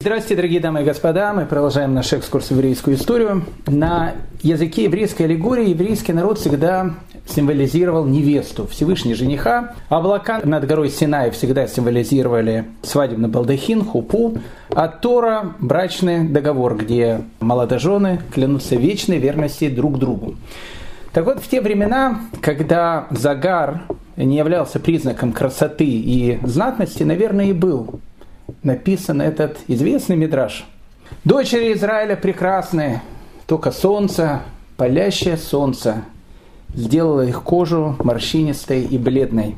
Здравствуйте, дорогие дамы и господа. Мы продолжаем наш экскурс в еврейскую историю. На языке еврейской аллегории еврейский народ всегда символизировал невесту, Всевышний жениха. Облака над горой Синай всегда символизировали свадебный балдахин, хупу, а Тора – брачный договор, где молодожены клянутся вечной верности друг другу. Так вот, в те времена, когда загар не являлся признаком красоты и знатности, наверное, и был написан этот известный мидраж. Дочери Израиля прекрасные, только солнце, палящее солнце, сделало их кожу морщинистой и бледной.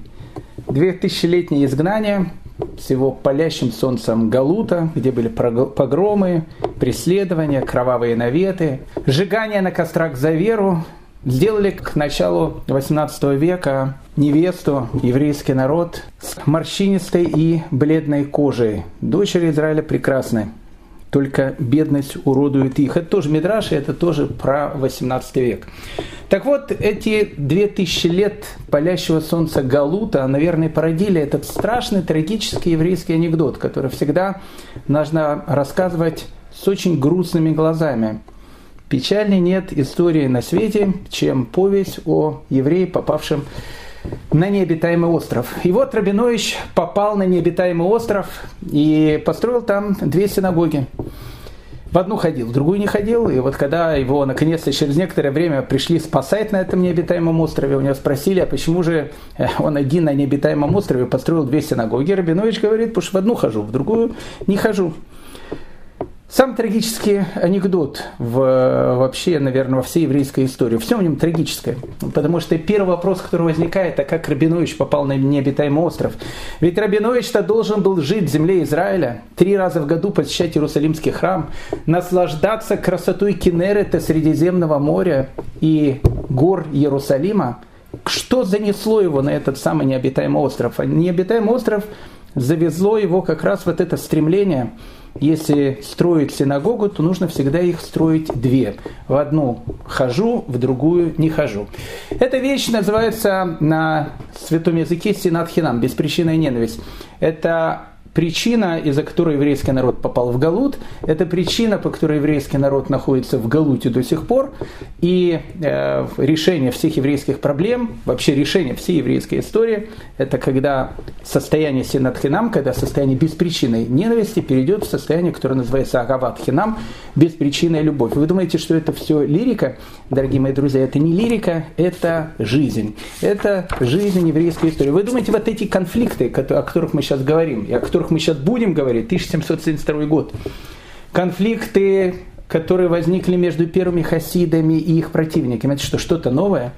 Две тысячелетние изгнания всего палящим солнцем Галута, где были погромы, преследования, кровавые наветы, сжигание на кострах за веру, сделали к началу XVIII века невесту, еврейский народ, с морщинистой и бледной кожей. Дочери Израиля прекрасны, только бедность уродует их. Это тоже Мидраш, это тоже про 18 век. Так вот, эти две тысячи лет палящего солнца Галута, наверное, породили этот страшный, трагический еврейский анекдот, который всегда нужно рассказывать с очень грустными глазами. Печальней нет истории на свете, чем повесть о еврее, попавшем на необитаемый остров. И вот Рабинович попал на необитаемый остров и построил там две синагоги. В одну ходил, в другую не ходил. И вот когда его наконец-то через некоторое время пришли спасать на этом необитаемом острове, у него спросили, а почему же э, он один на необитаемом острове построил две синагоги. Рабинович говорит, потому что в одну хожу, в другую не хожу. Самый трагический анекдот в, вообще, наверное, во всей еврейской истории. Все в нем трагическое. Потому что первый вопрос, который возникает, а как Рабинович попал на необитаемый остров? Ведь Рабинович-то должен был жить в земле Израиля, три раза в году посещать Иерусалимский храм, наслаждаться красотой Кенерета Средиземного моря и гор Иерусалима. Что занесло его на этот самый необитаемый остров? А необитаемый остров завезло его как раз вот это стремление – если строить синагогу, то нужно всегда их строить две. В одну хожу, в другую не хожу. Эта вещь называется на святом языке синатхинам, беспричинная ненависть. Это причина, из-за которой еврейский народ попал в Галут, это причина, по которой еврейский народ находится в Галуте до сих пор, и э, решение всех еврейских проблем, вообще решение всей еврейской истории, это когда состояние синатхинам, когда состояние беспричинной ненависти перейдет в состояние, которое называется агават хинам, беспричинная любовь. Вы думаете, что это все лирика? Дорогие мои друзья, это не лирика, это жизнь. Это жизнь еврейской истории. Вы думаете, вот эти конфликты, о которых мы сейчас говорим, и о которых мы сейчас будем говорить, 1772 год, конфликты, которые возникли между первыми хасидами и их противниками, это что, что-то новое?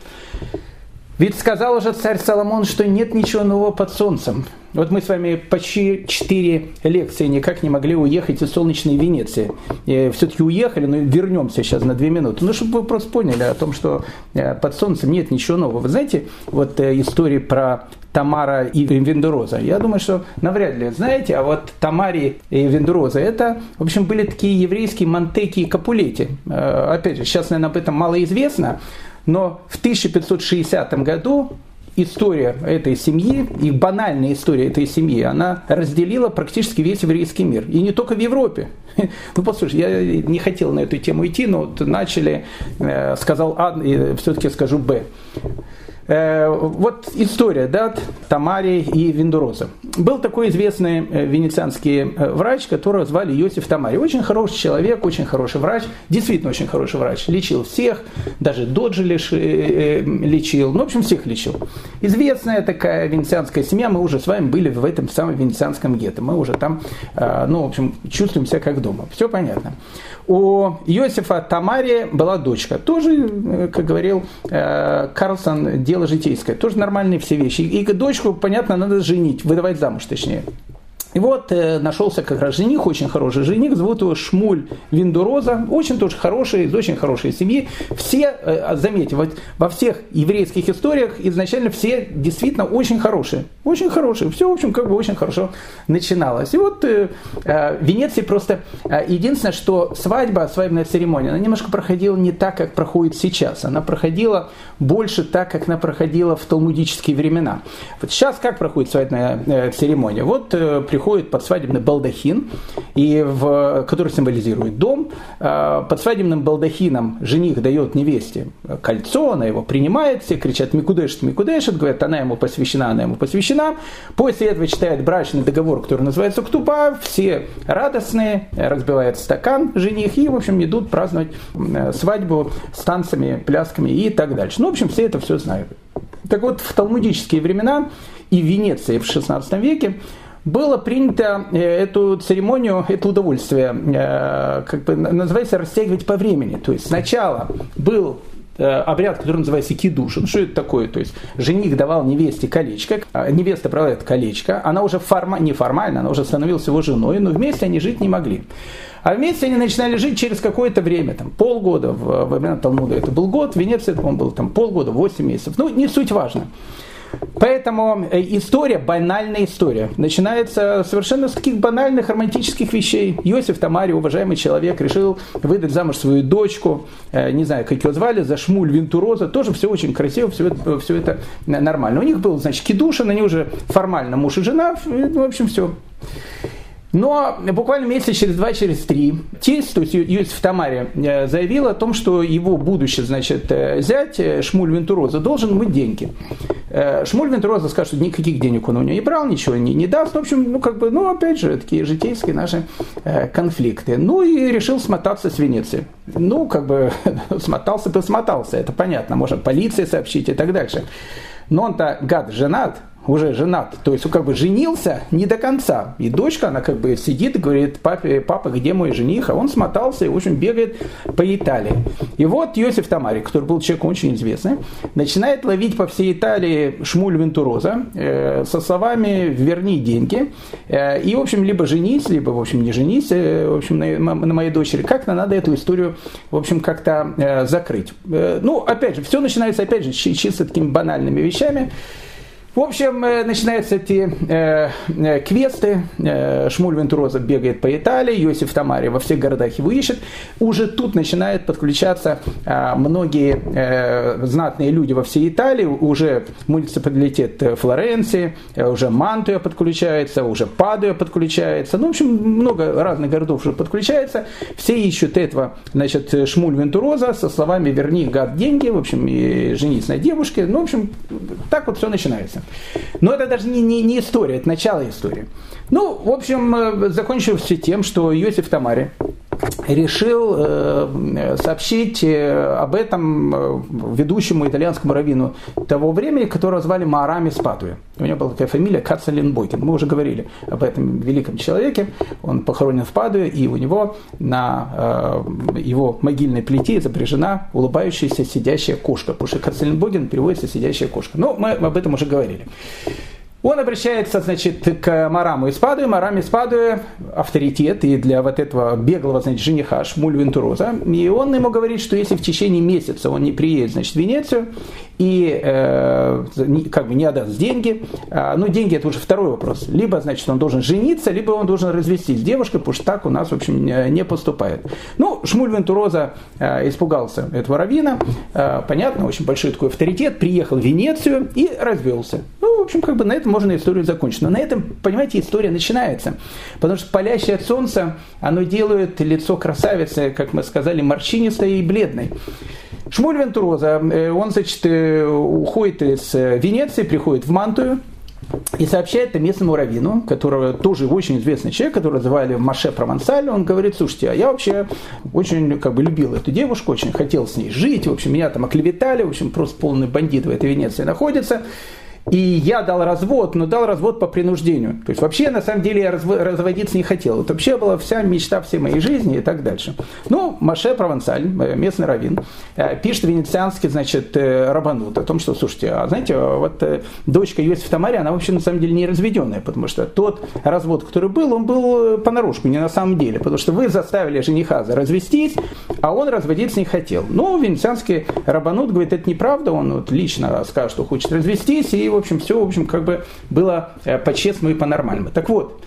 Ведь сказал уже царь Соломон, что нет ничего нового под солнцем. Вот мы с вами почти четыре лекции никак не могли уехать из солнечной Венеции. Все-таки уехали, но вернемся сейчас на две минуты. Ну, чтобы вы просто поняли о том, что э, под солнцем нет ничего нового. Вы знаете, вот э, история про Тамара и Вендуроза. Я думаю, что навряд ли знаете, а вот Тамари и Вендуроза, это, в общем, были такие еврейские Монтеки и Капулети. Э, опять же, сейчас, наверное, об этом мало известно, но в 1560 году история этой семьи и банальная история этой семьи, она разделила практически весь еврейский мир. И не только в Европе. Ну, послушай, я не хотел на эту тему идти, но вот начали, э, сказал А, и все-таки скажу Б. Э, вот история, да, Тамари и Виндуроза. Был такой известный э, венецианский э, врач, которого звали Йосиф Тамари. Очень хороший человек, очень хороший врач, действительно очень хороший врач. Лечил всех, даже Доджи лечил, ну, в общем, всех лечил. Известная такая венецианская семья, мы уже с вами были в этом самом венецианском гетто. Мы уже там, ну, в общем, чувствуем себя как дома. Все понятно. У Иосифа Тамари была дочка. Тоже, как говорил Карлсон, дело житейское. Тоже нормальные все вещи. И дочку, понятно, надо женить, выдавать замуж точнее. И вот э, нашелся как раз жених, очень хороший жених, зовут его Шмуль Виндуроза, очень тоже хороший, из очень хорошей семьи. Все, э, заметьте, вот во всех еврейских историях изначально все действительно очень хорошие, очень хорошие, все, в общем, как бы очень хорошо начиналось. И вот э, э, в Венеции просто э, единственное, что свадьба, свадебная церемония, она немножко проходила не так, как проходит сейчас, она проходила больше так, как она проходила в талмудические времена. Вот сейчас как проходит свадебная э, церемония? Вот э, приходит под свадебный балдахин, и в, который символизирует дом. Э, под свадебным балдахином жених дает невесте кольцо, она его принимает, все кричат «Микудешит, Микудешит», говорят, она ему посвящена, она ему посвящена. После этого читает брачный договор, который называется «Ктуба», все радостные, разбивает стакан жених и, в общем, идут праздновать свадьбу с танцами, плясками и так дальше. Ну, в общем, все это все знают. Так вот, в талмудические времена и в Венеции в XVI веке было принято э, эту церемонию, это удовольствие, э, как бы называется, растягивать по времени. То есть сначала был э, обряд, который называется кидушин. Что это такое? То есть жених давал невесте колечко, а невеста брала это колечко, она уже форма, неформально, она уже становилась его женой, но вместе они жить не могли. А вместе они начинали жить через какое-то время, там, полгода, во времена Талмуда это был год, в Венеции это, был там, полгода, 8 месяцев. Ну, не суть важно. Поэтому э, история, банальная история, начинается совершенно с таких банальных романтических вещей. Иосиф Тамари, уважаемый человек, решил выдать замуж свою дочку, э, не знаю, как ее звали, за Шмуль Винтуроза, тоже все очень красиво, все это, все это нормально. У них был, значит, кидушин, они уже формально муж и жена, в общем, все. Но буквально месяца через два, через три тесть, то есть Юсиф Тамари, э, заявил о том, что его будущий, значит, э, зять э, Шмуль Вентуроза должен мыть деньги. Шмуль Вентуроза скажет, что никаких денег он у него не брал, ничего не, не даст. В общем, ну, как бы, ну, опять же, такие житейские наши конфликты. Ну, и решил смотаться с Венеции. Ну, как бы, смотался, посмотался, это понятно, может полиции сообщить и так дальше. Но он-то, гад, женат, уже женат, то есть он как бы женился не до конца. И дочка, она как бы сидит и говорит, папе, папа, где мой жених? А он смотался и, в общем, бегает по Италии. И вот Йосиф Тамари, который был человеком очень известный, начинает ловить по всей Италии Шмуль Вентуроза э, со словами «верни деньги». Э, и, в общем, либо женись, либо, в общем, не женись, э, в общем, на, на моей дочери. Как-то надо эту историю, в общем, как-то э, закрыть. Э, ну, опять же, все начинается, опять же, чисто такими банальными вещами. В общем, э, начинаются эти э, э, квесты. Э, Шмуль Вентуроза бегает по Италии, Йосиф Тамари во всех городах его ищет. Уже тут начинают подключаться э, многие э, знатные люди во всей Италии. Уже муниципалитет Флоренции, уже Мантуя подключается, уже Падуя подключается. Ну, в общем, много разных городов уже подключается. Все ищут этого, значит, Шмуль Вентуроза со словами «верни, гад, деньги», в общем, и женись на девушке. Ну, в общем, так вот все начинается. Но это даже не, не, не история, это начало истории. Ну, в общем, э, закончилось все тем, что Иосиф Тамари решил э, сообщить э, об этом э, ведущему итальянскому раввину того времени, которого звали Маарами Спатуя. У него была такая фамилия Кацалинбойкин. Мы уже говорили об этом великом человеке. Он похоронен в Падуе, и у него на его могильной плите изображена улыбающаяся сидящая кошка. Потому что Кацалинбойкин переводится «сидящая кошка». Но мы об этом уже говорили. Он обращается, значит, к Мараму из Падуи. Марам из авторитет и для вот этого беглого, значит, жениха Шмуль Вентуроза. И он ему говорит, что если в течение месяца он не приедет, значит, в Венецию и э, как бы не отдаст деньги, э, ну, деньги это уже второй вопрос. Либо, значит, он должен жениться, либо он должен развестись с девушкой, потому что так у нас, в общем, не поступает. Ну, Шмуль Вентуроза э, испугался этого равина. Э, понятно, очень большой такой авторитет. Приехал в Венецию и развелся. Ну, в общем, как бы на этом можно историю закончить. Но на этом, понимаете, история начинается. Потому что палящее солнце, оно делает лицо красавицы, как мы сказали, морщинистой и бледной. Шмуль Вентуроза, э, он, значит, э, уходит из э, Венеции, приходит в Мантую, и сообщает это местному раввину, которого тоже очень известный человек, которого звали Маше Провансаль, он говорит, слушайте, а я вообще очень как бы любил эту девушку, очень хотел с ней жить, в общем, меня там оклеветали, в общем, просто полный бандит в этой Венеции находится, и я дал развод, но дал развод по принуждению. То есть вообще, на самом деле, я разводиться не хотел. Это вообще была вся мечта всей моей жизни и так дальше. Ну, Маше Провансаль, э, местный раввин, э, пишет венецианский, значит, э, рабанут о том, что, слушайте, а знаете, вот дочка Йосиф Тамари, она вообще на самом деле не разведенная, потому что тот развод, который был, он был понарошку, не на самом деле, потому что вы заставили жениха развестись, а он разводиться не хотел. Ну, венецианский рабанут говорит, это неправда, он вот лично скажет, что хочет развестись, и в общем, все, в общем, как бы было э, по-честному и по-нормальному. Так вот,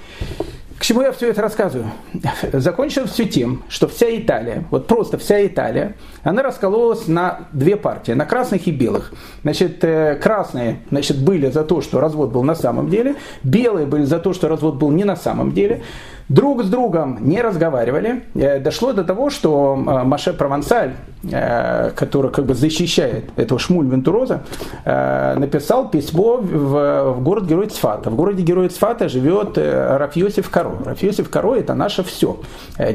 к чему я все это рассказываю? Закончилось все тем, что вся Италия, вот просто вся Италия, она раскололась на две партии, на красных и белых. Значит, э, красные значит, были за то, что развод был на самом деле, белые были за то, что развод был не на самом деле друг с другом не разговаривали. Э, дошло до того, что э, Маше Провансаль, э, который как бы защищает этого Шмуль Вентуроза, написал письмо в, город Герой Цфата. В городе Герой Цфата живет Рафьосиф Каро. Рафьосиф Каро это наше все.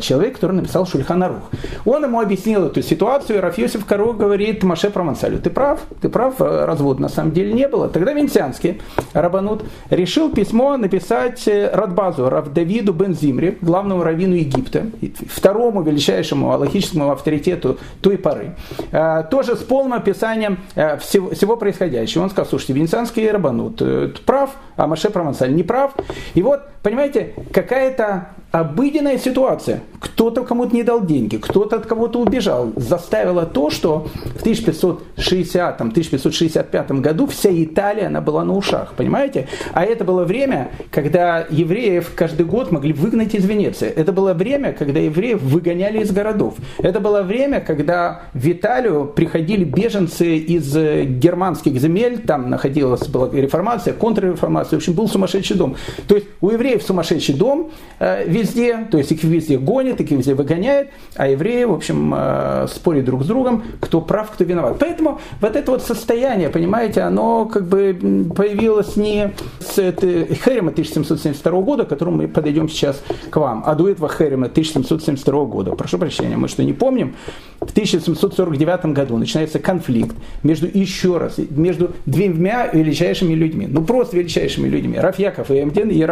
Человек, который написал Шульханарух. Он ему объяснил эту ситуацию, и Рафьосиф Каро говорит Маше Провансалю, ты прав, ты прав, развод на самом деле не было. Тогда Венцианский Рабанут решил письмо написать Радбазу, Равдавиду Бен Зимри, главному раввину Египта, второму величайшему аллахическому авторитету той поры, э, тоже с полным описанием э, всего, всего происходящего. Он сказал, слушайте, венецианский рабанут э, прав, а Маше Провансаль не прав. И вот, понимаете, какая-то обыденная ситуация. Кто-то кому-то не дал деньги, кто-то от кого-то убежал. Заставило то, что в 1560-1565 году вся Италия она была на ушах, понимаете? А это было время, когда евреев каждый год могли выгнать из Венеции. Это было время, когда евреев выгоняли из городов. Это было время, когда в Италию приходили беженцы из германских земель, там находилась была реформация, контрреформация, в общем, был сумасшедший дом. То есть у евреев сумасшедший дом, э, везде, то есть их везде гонят, их везде выгоняют, а евреи, в общем, э, спорят друг с другом, кто прав, кто виноват. Поэтому вот это вот состояние, понимаете, оно как бы появилось не с Херема 1772 года, к которому мы подойдем сейчас к вам, а до этого Херема 1772 года. Прошу прощения, мы что, не помним? В 1749 году начинается конфликт между, еще раз, между двумя величайшими людьми, ну просто величайшими людьми, Рафьяков и Эмден и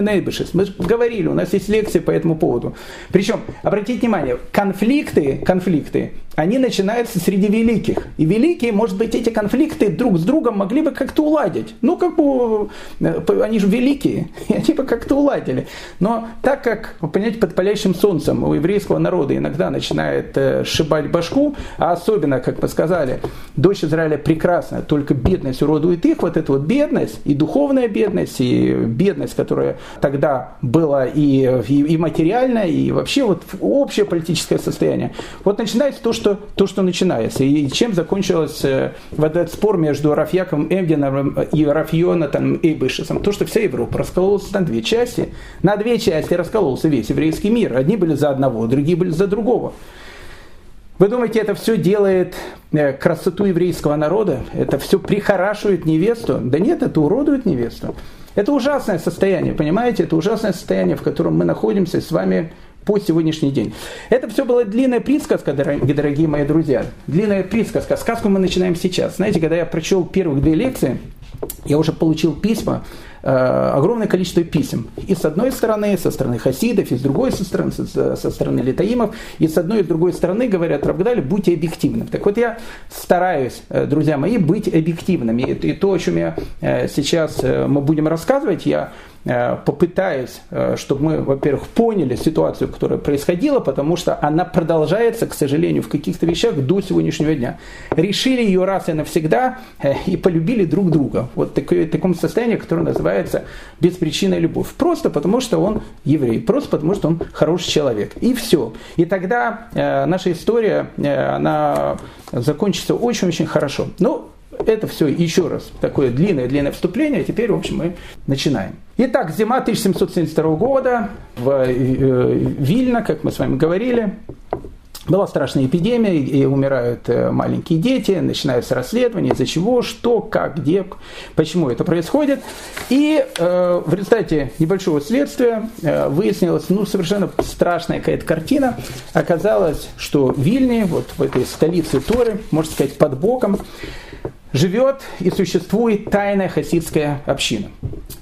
Тенейбышес. Мы говорили, у нас есть лекции по этому поводу. Причем, обратите внимание, конфликты, конфликты, они начинаются среди великих. И великие, может быть, эти конфликты друг с другом могли бы как-то уладить. Ну, как бы, э, они же великие, и они бы как-то уладили. Но так как, понимаете, под палящим солнцем у еврейского народа иногда начинает э, шибать башку, а особенно, как мы сказали, дочь Израиля прекрасна, только бедность уродует их, вот эта вот бедность, и духовная бедность, и бедность, которая тогда была и, и, и материальная, и вообще вот общее политическое состояние. Вот начинается то, что, то, что начинается. И чем закончился э, вот этот спор между Рафьяком Эмгеновым и Рафьонатом Эйбышесом? То, что вся Европа раскололась на две части. На две части раскололся весь еврейский мир. Одни были за одного, другие были за другого. Вы думаете, это все делает э, красоту еврейского народа? Это все прихорашивает невесту? Да нет, это уродует невесту. Это ужасное состояние, понимаете? Это ужасное состояние, в котором мы находимся с вами по сегодняшний день. Это все была длинная присказка, дорогие мои друзья. Длинная присказка. Сказку мы начинаем сейчас. Знаете, когда я прочел первых две лекции, я уже получил письма, огромное количество писем. И с одной стороны, со стороны хасидов, и с другой со стороны, со, со стороны литаимов, и с одной и с другой стороны говорят, Равгдали, будьте объективным. Так вот я стараюсь, э, друзья мои, быть объективным. И, и то, о чем я э, сейчас э, мы будем рассказывать, я Э, попытаюсь, э, чтобы мы, во-первых, поняли ситуацию, которая происходила, потому что она продолжается, к сожалению, в каких-то вещах до сегодняшнего дня. Решили ее раз и навсегда э, и полюбили друг друга. Вот такое, таком состоянии, которое называется беспричинная любовь. Просто потому, что он еврей, просто потому, что он хороший человек. И все. И тогда наша история, она закончится очень-очень хорошо. Ну, это все еще раз такое длинное-длинное вступление. Теперь, в общем, мы начинаем. Итак, зима 1772 года в э, Вильно, как мы с вами говорили, была страшная эпидемия, и умирают э, маленькие дети, начинаются расследования, из-за чего, что, как, где, почему это происходит. И э, в результате небольшого следствия э, выяснилась ну, совершенно страшная какая-то картина. Оказалось, что в Вильне, вот в этой столице Торы, можно сказать, под боком, живет и существует тайная хасидская община.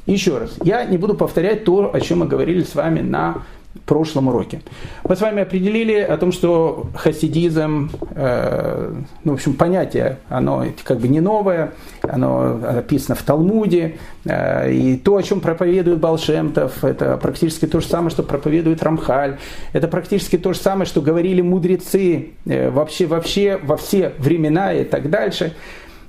Еще раз, я не буду повторять то, о чем мы говорили с вами на прошлом уроке. Мы с вами определили о том, что хасидизм, э, ну, в общем, понятие, оно как бы не новое, оно описано в Талмуде, э, и то, о чем проповедует Балшемтов, это практически то же самое, что проповедует Рамхаль, это практически то же самое, что говорили мудрецы э, вообще, вообще во все времена и так дальше.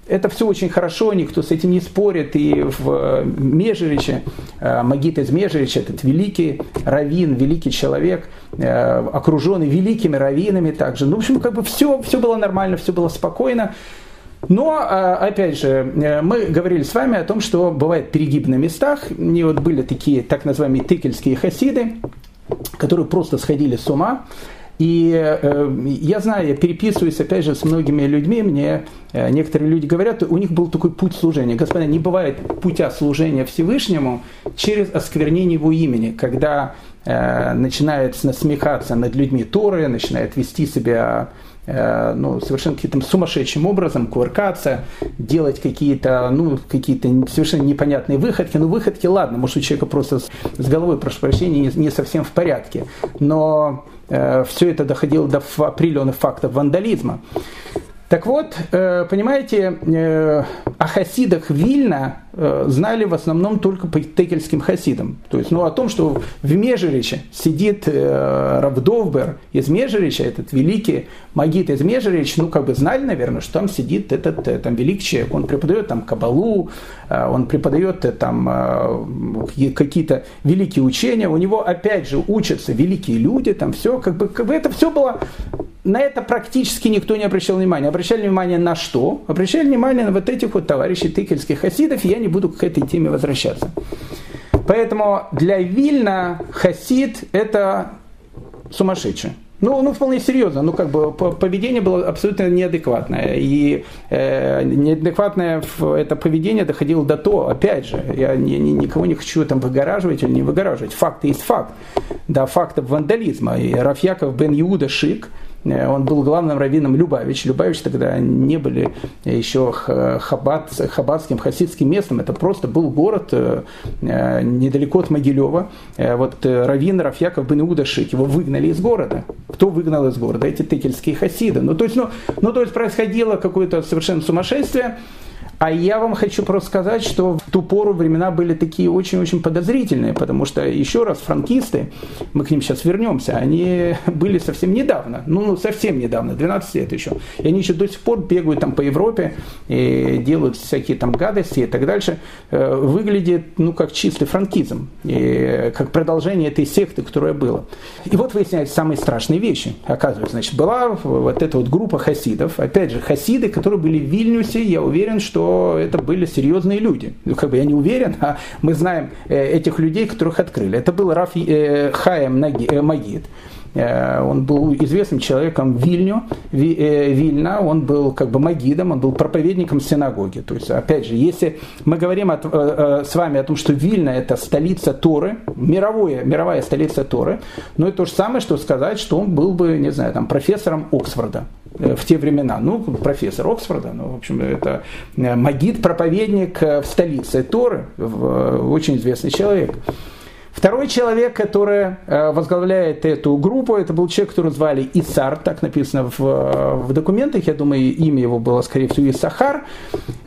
Это все очень хорошо, никто с этим не спорит. И в Межериче, Магит из Межерича, этот великий раввин, великий человек, окруженный великими раввинами также. Ну, в общем, как бы все, все было нормально, все было спокойно. Но, опять же, мы говорили с вами о том, что бывает перегиб на местах. И вот были такие так называемые тыкельские хасиды, которые просто сходили с ума. И э, я знаю, я переписываюсь, опять же, с многими людьми, мне э, некоторые люди говорят, у них был такой путь служения. Господа, не бывает путя служения Всевышнему через осквернение его имени, когда э, начинает насмехаться над людьми Торы, начинает вести себя э, ну, совершенно каким-то сумасшедшим образом, кувыркаться, делать какие-то, ну, какие-то совершенно непонятные выходки. Ну, выходки, ладно, может, у человека просто с, головой, прошу прощения, не, не совсем в порядке. Но все это доходило до определенных фактов вандализма. Так вот, э, понимаете, э, о хасидах Вильна знали в основном только по текельским хасидам. То есть, ну, о том, что в Межериче сидит Равдовбер из Межерича, этот великий магит из Межерич, ну, как бы знали, наверное, что там сидит этот там, великий человек. Он преподает там Кабалу, он преподает там какие-то великие учения. У него, опять же, учатся великие люди, там все, как бы, как бы это все было на это практически никто не обращал внимания. Обращали внимание на что? Обращали внимание на вот этих вот товарищей тыкельских хасидов, я не буду к этой теме возвращаться. Поэтому для Вильна хасид – это сумасшедший. Ну, ну, вполне серьезно. Ну, как бы поведение было абсолютно неадекватное. И э, неадекватное это поведение доходило до того, опять же, я ни, ни, никого не хочу там выгораживать или не выгораживать. Факт есть факт. Да, фактов вандализма. И Рафьяков бен Иуда Шик – он был главным раввином Любавич. Любавич тогда не были еще хабад, хабадским, хасидским местом. Это просто был город э, э, недалеко от Могилева. Вот раввин Рафьяков бен Удашик, его выгнали из города. Кто выгнал из города? Эти тыкельские хасиды. Ну, то есть, ну, ну, то есть происходило какое-то совершенно сумасшествие. А я вам хочу просто сказать, что в ту пору времена были такие очень-очень подозрительные, потому что, еще раз, франкисты, мы к ним сейчас вернемся, они были совсем недавно, ну, ну совсем недавно, 12 лет еще. И они еще до сих пор бегают там по Европе, и делают всякие там гадости и так дальше. Э, выглядит, ну, как чистый франкизм, и как продолжение этой секты, которая была. И вот выясняются самые страшные вещи. Оказывается, значит, была вот эта вот группа хасидов, опять же, хасиды, которые были в Вильнюсе, я уверен, что это были серьезные люди. Как бы я не уверен, а мы знаем э, этих людей, которых открыли. Это был Раф э, Хаем э, Магид. Он был известным человеком Вильню, Вильна, он был как бы магидом, он был проповедником синагоги. То есть, опять же, если мы говорим от, с вами о том, что Вильна это столица Торы, мировая, мировая столица Торы, но это то же самое, что сказать, что он был бы, не знаю, там, профессором Оксфорда. Э, в те времена. Ну, профессор Оксфорда, ну, в общем, это э, магид, проповедник э, в столице Торы, очень известный человек. Второй человек, который э, возглавляет эту группу, это был человек, которого звали Исар, так написано в, в документах, я думаю, имя его было, скорее всего, Исахар.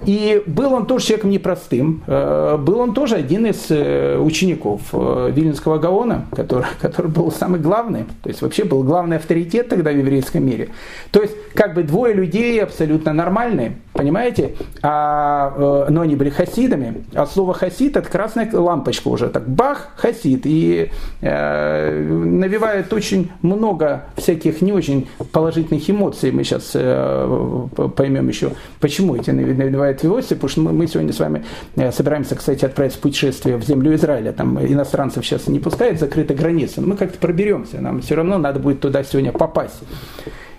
И был он тоже человеком непростым. Э, был он тоже один из э, учеников Вильнюсского Гаона, который, который был самый главный, то есть вообще был главный авторитет тогда в еврейском мире. То есть как бы двое людей абсолютно нормальные, понимаете, а, но они были хасидами. От слова хасид это красная лампочка уже, так бах, хасид и э, навевает очень много всяких не очень положительных эмоций. Мы сейчас э, поймем еще, почему эти навевают эмоции, потому что мы, мы сегодня с вами э, собираемся, кстати, отправиться в путешествие в землю Израиля. Там иностранцев сейчас не пускают, закрыты границы. Мы как-то проберемся, нам все равно надо будет туда сегодня попасть.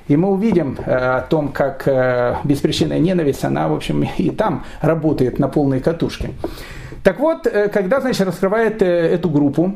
И мы увидим э, о том, как э, беспричинная ненависть, она, в общем, и там работает на полной катушке. Так вот, э, когда, значит, раскрывает эту группу,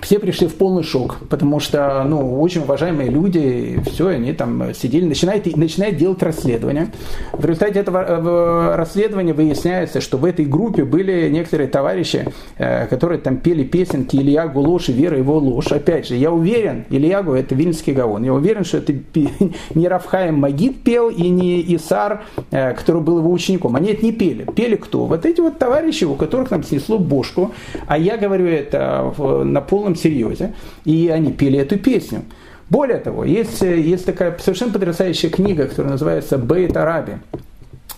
все пришли в полный шок, потому что, ну, очень уважаемые люди, все, они там сидели, начинают, начинают делать расследование. В результате этого э, расследования выясняется, что в этой группе были некоторые товарищи, э, которые там пели песенки Ильягу ложь и Вера его ложь. Опять же, я уверен, Ильягу это Вильнский Гаон, я уверен, что это не Рафхаем Магид пел и не Исар, э, который был его учеником. Они это не пели. Пели кто? Вот эти вот товарищи, у которых нам снесло бошку, а я говорю это на пол полном серьезе, и они пели эту песню. Более того, есть, есть такая совершенно потрясающая книга, которая называется «Бейт Араби».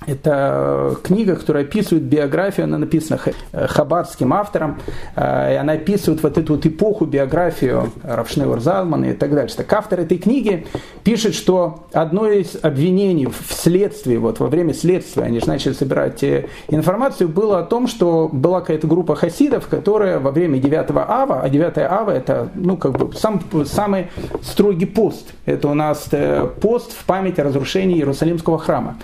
Это книга, которая описывает биографию, она написана хабарским автором, э, и она описывает вот эту вот эпоху, биографию Равшнеуэр Залмана и так дальше. Так автор этой книги пишет, что одно из обвинений в следствии, вот во время следствия, они же начали собирать э, информацию, было о том, что была какая-то группа хасидов, которая во время 9 ава, а 9 ава это ну, как бы сам, самый строгий пост, это у нас э, пост в память о разрушении Иерусалимского храма.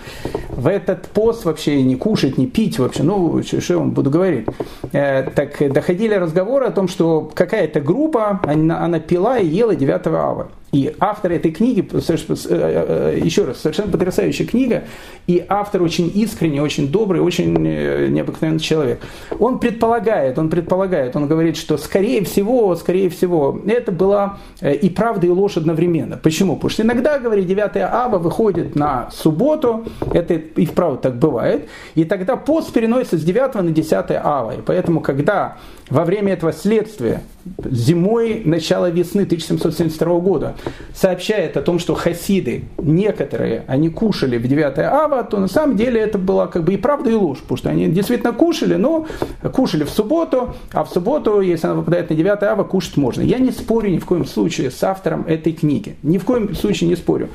В это этот пост вообще не кушать, не пить вообще, ну, что я вам буду говорить. Э, так доходили разговоры о том, что какая-то группа, она, она пила и ела 9 ава. И автор этой книги, э, э, еще раз, совершенно потрясающая книга, и автор очень искренний, очень добрый, очень э, необыкновенный человек. Он предполагает, он предполагает, он говорит, что скорее всего, скорее всего, это была и правда, и ложь одновременно. Почему? Потому что иногда, говорит, 9 ава выходит на субботу, это и вправду так бывает, и тогда пост переносится с 9 на 10 ава. И поэтому, когда во время этого следствия зимой начала весны 1772 года сообщает о том, что хасиды, некоторые, они кушали в 9 ава, то на самом деле это была как бы и правда, и ложь, потому что они действительно кушали, но кушали в субботу, а в субботу, если она выпадает на 9 ава, кушать можно. Я не спорю ни в коем случае с автором этой книги, ни в коем случае не спорю.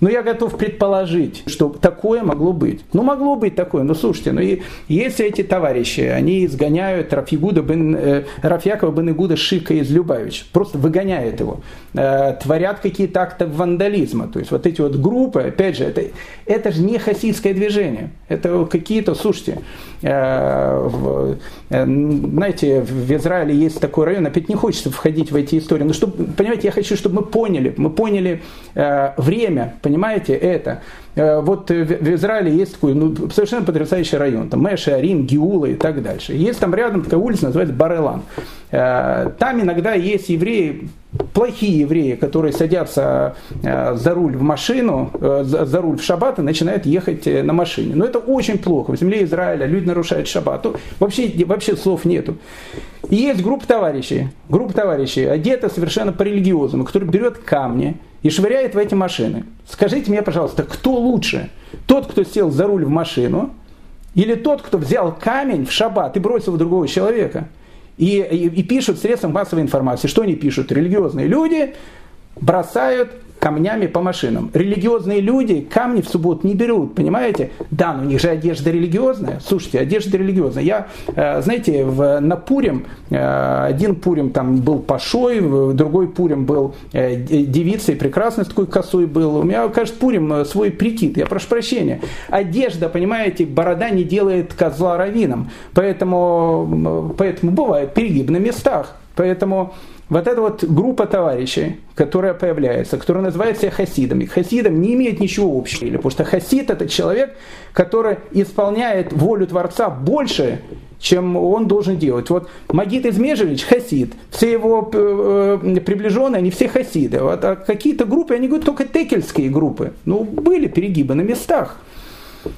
Но я готов предположить, что такое могло быть. Ну, могло быть такое. Ну, слушайте, ну, и, если эти товарищи, они изгоняют Рафьягуда бен, э, Рафьякова бен Игуда Шика из Любавича, просто выгоняют его, э, творят какие-то акты вандализма. То есть вот эти вот группы, опять же, это, это же не хасидское движение. Это какие-то, слушайте, э, в, знаете, в Израиле есть такой район, опять не хочется входить в эти истории, но чтобы, понимаете, я хочу, чтобы мы поняли, мы поняли время, это. Э, вот в Израиле есть такой ну, совершенно потрясающий район. Там Мэши, Арим, Гиула и так дальше. Есть там рядом такая улица, называется Барелан. Э, там иногда есть евреи, плохие евреи, которые садятся э, за руль в машину, за руль в шаббат и начинают ехать на машине. Но это очень плохо. В земле Израиля люди нарушают шаббат. Вообще, вообще слов нету. И есть группа товарищей, группа товарищей, одета совершенно по-религиозному, который берет камни, и швыряет в эти машины. Скажите мне, пожалуйста, кто лучше? Тот, кто сел за руль в машину, или тот, кто взял камень в шаббат и бросил в другого человека? И, и, и пишут средством массовой информации. Что они пишут? Религиозные люди бросают камнями по машинам. Религиозные люди камни в субботу не берут, понимаете? Да, но у них же одежда религиозная. Слушайте, одежда религиозная. Я, э, знаете, в, на Пурим, э, один Пурим там был пашой, другой Пурим был э, девицей, прекрасный такой косой был. У меня, кажется, Пурим свой прикид. Я прошу прощения. Одежда, понимаете, борода не делает козла равином. Поэтому, поэтому бывает перегиб на местах. Поэтому вот эта вот группа товарищей, которая появляется, которая называется хасидами, хасидам не имеет ничего общего, потому что хасид это человек, который исполняет волю Творца больше, чем он должен делать. Вот Магит Измежевич хасид, все его э, приближенные, они все хасиды. Вот, а какие-то группы, они говорят, только текельские группы. Ну, были перегибы на местах.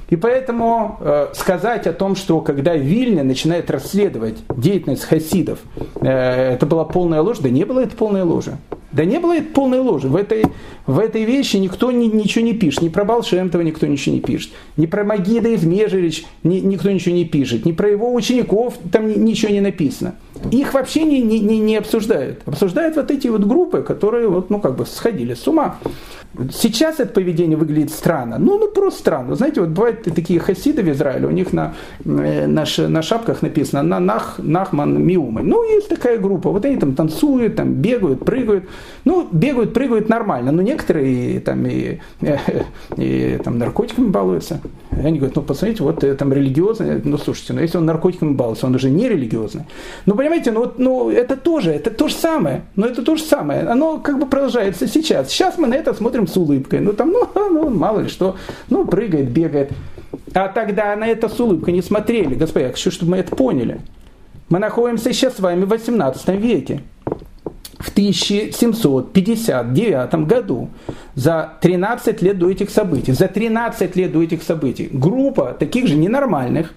И поэтому э, сказать о том, что когда Вильня начинает расследовать деятельность хасидов, э, это была полная ложь, да не было это полной ложи. Да не было это полной ложи. В этой, в этой вещи никто ни, ничего не пишет. Ни про Балшемтова никто ничего не пишет. Ни про Магида из Межевич ни, никто ничего не пишет. Ни про его учеников там ни, ничего не написано. Их вообще не, не, не обсуждают. Обсуждают вот эти вот группы, которые вот, ну, как бы сходили с ума. Сейчас это поведение выглядит странно. Ну, ну просто странно. Знаете, вот бывают такие хасиды в Израиле, у них на, э, на, на шапках написано на нах, Нахман Миумы. Ну, есть такая группа. Вот они там танцуют, там бегают, прыгают. Ну, бегают, прыгают нормально. Но некоторые там и, и, там наркотиками балуются. Они говорят, ну, посмотрите, вот э, там религиозный. Ну, слушайте, ну, если он наркотиками балуется, он уже не религиозный. Ну, понимаете, ну, вот, ну, это тоже, это то же самое. Но это то же самое. Оно как бы продолжается сейчас. Сейчас мы на это смотрим с улыбкой. Ну там, ну, ну мало ли что, ну прыгает, бегает. А тогда на это с улыбкой не смотрели. Господи, я хочу, чтобы мы это поняли. Мы находимся сейчас с вами в 18 веке. В 1759 году, за 13 лет до этих событий, за 13 лет до этих событий, группа таких же ненормальных,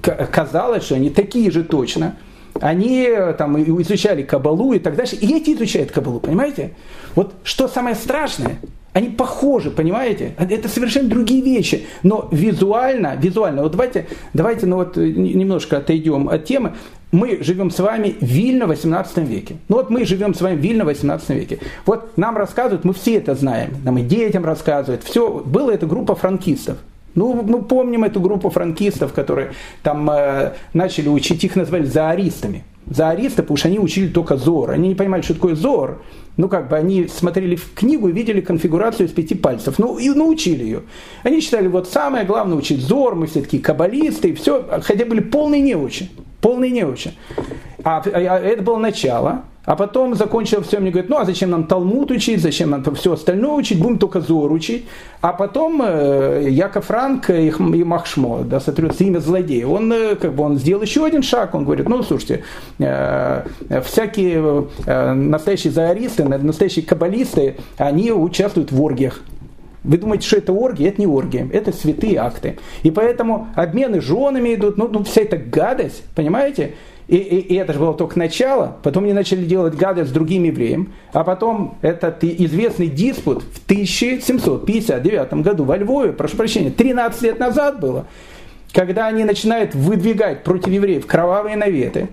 казалось, что они такие же точно – они э, там изучали кабалу и так дальше. И эти изучают кабалу, понимаете? Вот что самое страшное, Они похожи, понимаете? Это совершенно другие вещи. Но визуально, визуально, вот давайте, давайте ну вот немножко отойдем от темы. Мы живем с вами в Вильно в 18 веке. Ну вот мы живем с вами в Вильно в 18 веке. Вот нам рассказывают, мы все это знаем, нам и детям рассказывают. Все, была эта группа франкистов. Ну, мы помним эту группу франкистов, которые там э, начали учить, их назвали зааристами. Зааристы, потому что они учили только ЗОР. Они не понимали, что такое ЗОР. Ну, как бы они смотрели в книгу и видели конфигурацию из пяти пальцев. Ну, и научили ее. Они считали, вот самое главное учить ЗОР, мы все такие каббалисты, и все. Хотя были полные неучи. Полные неучи. А, а, а это было начало. А потом, закончил все, мне говорит, ну а зачем нам Талмуд учить, зачем нам все остальное учить, будем только Зор учить. А потом э, Яков Франк и, и Махшмо, да, соответственно, имя злодея, он, э, как бы, он сделал еще один шаг, он говорит, ну, слушайте, э, всякие э, настоящие зааристы, настоящие каббалисты, они участвуют в оргиях. Вы думаете, что это оргия? Это не оргия, это святые акты. И поэтому обмены женами идут, ну, ну вся эта гадость, понимаете? И, и, и это же было только начало. Потом они начали делать гадость с другим евреем. А потом этот известный диспут в 1759 году во Львове, прошу прощения, 13 лет назад было, когда они начинают выдвигать против евреев кровавые наветы.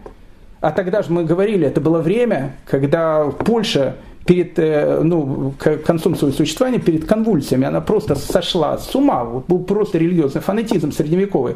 А тогда же мы говорили, это было время, когда Польша перед э, ну, концом своего существования, перед конвульсиями, она просто сошла с ума. Был просто религиозный фанатизм средневековый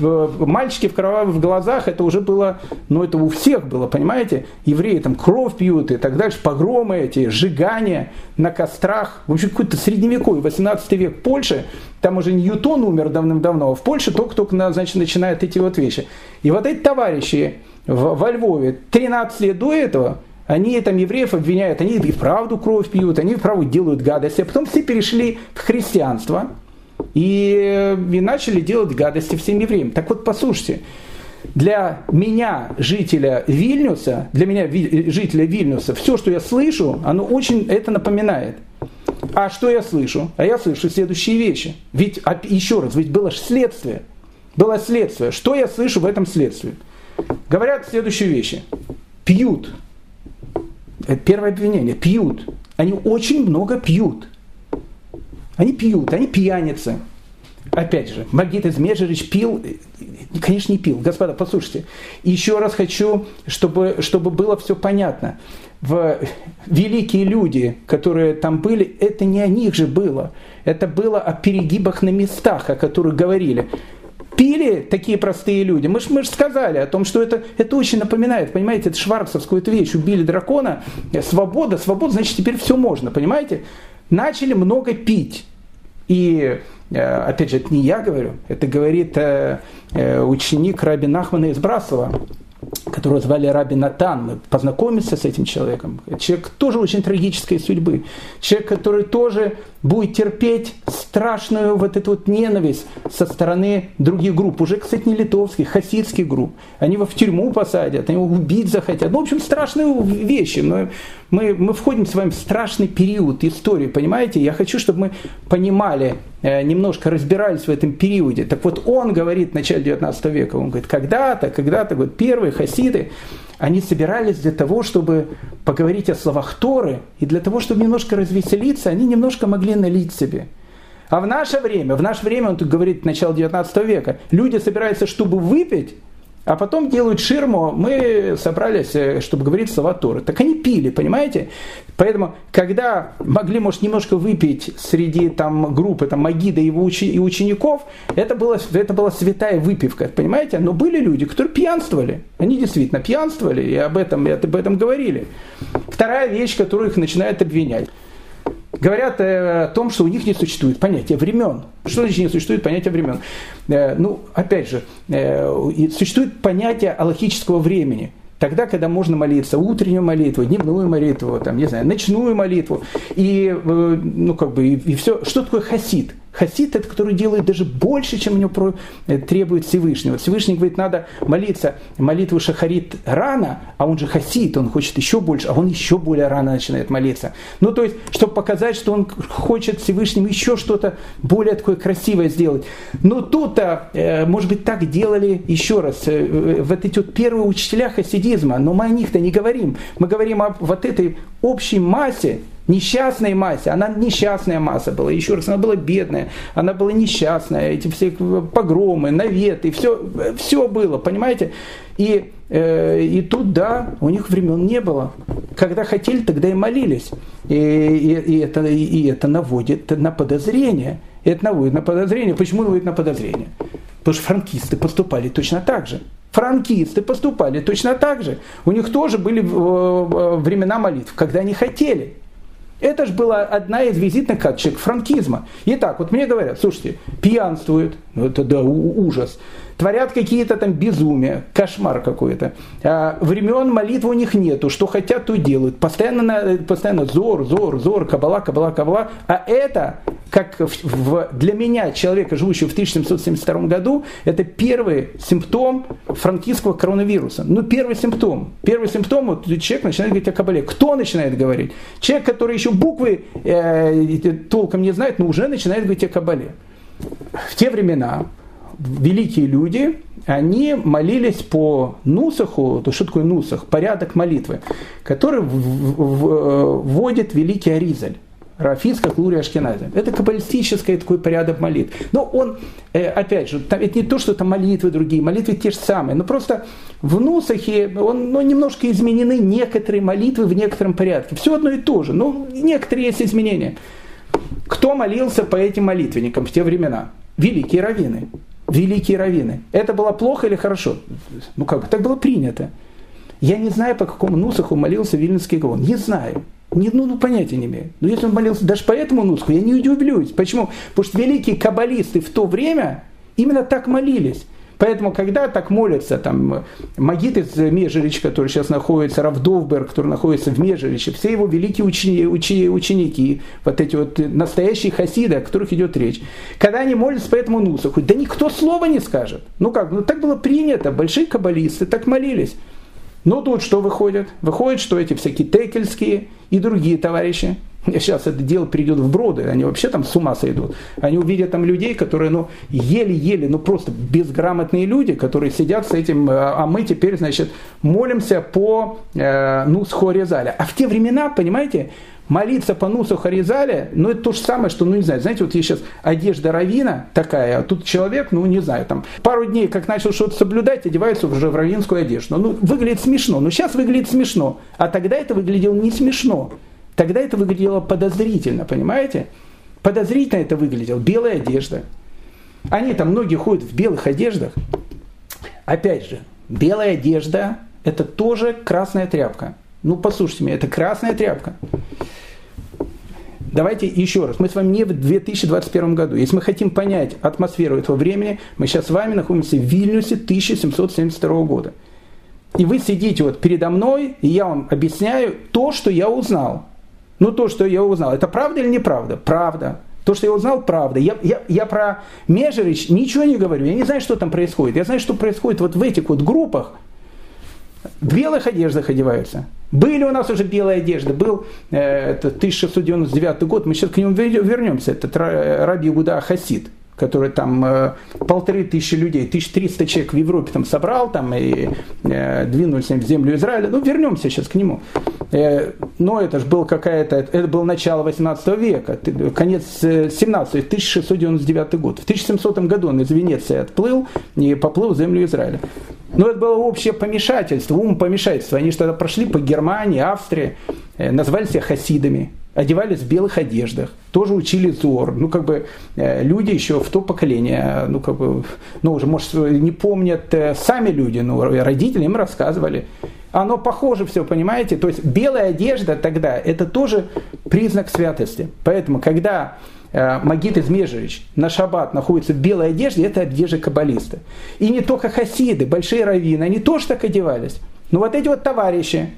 мальчики в кровавых глазах, это уже было, ну это у всех было, понимаете? Евреи там кровь пьют и так дальше, погромы эти, сжигания на кострах. В общем, какой-то средневековый, 18 век Польши, там уже Ньютон умер давным-давно, а в Польше только-только значит, начинают эти вот вещи. И вот эти товарищи во Львове 13 лет до этого, они там евреев обвиняют, они и вправду кровь пьют, они и вправду делают гадости, а потом все перешли в христианство – и, и начали делать гадости всем евреям. Так вот, послушайте, для меня, жителя Вильнюса, для меня, жителя Вильнюса, все, что я слышу, оно очень это напоминает. А что я слышу? А я слышу следующие вещи. Ведь, а, еще раз, ведь было следствие. Было следствие. Что я слышу в этом следствии? Говорят следующие вещи. Пьют. Это первое обвинение. Пьют. Они очень много пьют. Они пьют, они пьяницы. Опять же, Магит Измежерич пил, конечно, не пил. Господа, послушайте. Еще раз хочу, чтобы, чтобы было все понятно. В великие люди, которые там были, это не о них же было. Это было о перегибах на местах, о которых говорили. Пили такие простые люди. Мы же мы ж сказали о том, что это, это очень напоминает, понимаете, это шварцевскую эту вещь. Убили дракона, свобода, свобода, значит, теперь все можно, понимаете? Начали много пить и э, опять же, это не я говорю, это говорит э, э, ученик Раби Нахмана из Брасова, которого звали Раби Натан. Мы познакомимся с этим человеком. Человек тоже очень трагической судьбы. Человек, который тоже будет терпеть страшную вот эту вот ненависть со стороны других групп. Уже, кстати, не литовских, хасидских групп. Они его в тюрьму посадят, они его убить захотят. Ну, в общем, страшные вещи. Мы, мы, мы входим с вами в страшный период истории, понимаете? Я хочу, чтобы мы понимали, э, немножко разбирались в этом периоде. Так вот, он говорит в начале 19 века, он говорит, когда-то, когда-то, вот первые хасиды, они собирались для того, чтобы поговорить о словах Торы, и для того, чтобы немножко развеселиться, они немножко могли налить себе. А в наше время, в наше время, он тут говорит, начало 19 века, люди собираются, чтобы выпить, а потом делают ширму, мы собрались, э, чтобы говорить слова Торы. Так они пили, понимаете? Поэтому, когда могли, может, немножко выпить среди там, группы там, Магида и его учи, и учеников, это, было, это была святая выпивка, понимаете? Но были люди, которые пьянствовали. Они действительно пьянствовали, и об этом, и об этом говорили. Вторая вещь, которую их начинают обвинять говорят э, о том, что у них не существует понятия времен. Что значит не существует понятия времен? Э, ну, опять же, э, существует понятие аллахического времени. Тогда, когда можно молиться утреннюю молитву, дневную молитву, там, не знаю, ночную молитву, и, ну, как бы, и, и все. Что такое хасид? Хасид это, который делает даже больше, чем у него э, требует. Вот Всевышний говорит, надо молиться молитву Шахарит рано, а он же хасид, он хочет еще больше, а он еще более рано начинает молиться. Ну, то есть, чтобы показать, что он хочет Всевышнему еще что-то более такое красивое сделать. Но тут-то, э, может быть, так делали еще раз, э, вот эти вот первые учителя хасидизма, но мы о них-то не говорим. Мы говорим о вот этой общей массе, Несчастной массе, она несчастная масса была, еще раз, она была бедная, она была несчастная, эти все погромы, наветы, все, все было, понимаете? И, э, и тут, да, у них времен не было. Когда хотели, тогда и молились. И, и, и, это, и это наводит на подозрение. Это наводит на подозрение. Почему наводит на подозрение? Потому что франкисты поступали точно так же. Франкисты поступали точно так же. У них тоже были э, э, времена молитв, когда они хотели. Это же была одна из визитных карточек франкизма. Итак, вот мне говорят, слушайте, пьянствуют, ну это да, ужас творят какие-то там безумия, кошмар какой-то. А, времен молитвы у них нету, что хотят, то делают. Постоянно, постоянно зор, зор, зор, кабала, кабала, кабала. А это, как в, для меня, человека, живущего в 1772 году, это первый симптом франкистского коронавируса. Ну, первый симптом. Первый симптом, вот человек начинает говорить о кабале. Кто начинает говорить? Человек, который еще буквы э, толком не знает, но уже начинает говорить о кабале. В те времена великие люди, они молились по нусаху, то что такое нусах, порядок молитвы, который вводит великий Аризаль. Рафис, как Лури. Это каббалистический такой порядок молитв. Но он, э, опять же, это не то, что это молитвы другие, молитвы те же самые, но просто в Нусахе он, ну, немножко изменены некоторые молитвы в некотором порядке. Все одно и то же, но некоторые есть изменения. Кто молился по этим молитвенникам в те времена? Великие раввины великие раввины. Это было плохо или хорошо? Ну как бы, так было принято. Я не знаю, по какому нусаху молился Вильнинский Гаон. Не знаю. Не, ну, ну, понятия не имею. Но если он молился даже по этому нусху, я не удивлюсь. Почему? Потому что великие каббалисты в то время именно так молились. Поэтому, когда так молятся, там, Магит из Межерич, который сейчас находится, Равдовберг, который находится в Межериче, все его великие учени, учени, ученики, вот эти вот настоящие хасиды, о которых идет речь, когда они молятся по этому нусаху, да никто слова не скажет. Ну как, ну так было принято, большие каббалисты так молились. Но тут что выходит? Выходит, что эти всякие текельские и другие товарищи, Сейчас это дело придет в броды, они вообще там с ума сойдут. Они увидят там людей, которые, ну, еле-еле, ну, просто безграмотные люди, которые сидят с этим, э, а мы теперь, значит, молимся по, э, ну, с Хоризаля. А в те времена, понимаете, молиться по Нусу Харизале, ну это то же самое, что, ну не знаю, знаете, вот есть сейчас одежда равина такая, а тут человек, ну не знаю, там пару дней как начал что-то соблюдать, одевается уже в равинскую одежду. Ну выглядит смешно, ну сейчас выглядит смешно, а тогда это выглядело не смешно. Тогда это выглядело подозрительно, понимаете? Подозрительно это выглядело. Белая одежда. Они там многие ходят в белых одеждах. Опять же, белая одежда – это тоже красная тряпка. Ну, послушайте меня, это красная тряпка. Давайте еще раз. Мы с вами не в 2021 году. Если мы хотим понять атмосферу этого времени, мы сейчас с вами находимся в Вильнюсе 1772 года. И вы сидите вот передо мной, и я вам объясняю то, что я узнал. Ну, то, что я узнал, это правда или неправда? Правда. То, что я узнал, правда. Я, я, я про Межерич ничего не говорю. Я не знаю, что там происходит. Я знаю, что происходит вот в этих вот группах. В белых одеждах одеваются. Были у нас уже белые одежды. Был э, это 1699 год. Мы сейчас к нему вернемся. Это Раби Гуда Хасид который там э, полторы тысячи людей, 1300 человек в Европе там собрал там, и э, двинулись в землю Израиля. Ну, вернемся сейчас к нему. Э, но это же был какая-то, это было начало 18 века, конец 17 1699 год. В 1700 году он из Венеции отплыл и поплыл в землю Израиля. Но это было общее помешательство, ум помешательство. Они тогда прошли по Германии, Австрии, э, назвали себя хасидами одевались в белых одеждах, тоже учили Зор. Ну, как бы э, люди еще в то поколение, ну, как бы, ну, уже, может, не помнят э, сами люди, но родители им рассказывали. Оно похоже все, понимаете? То есть белая одежда тогда, это тоже признак святости. Поэтому, когда э, Магит Измежевич на шаббат находится в белой одежде, это одежда каббалиста. И не только хасиды, большие раввины, они тоже так одевались. Но вот эти вот товарищи,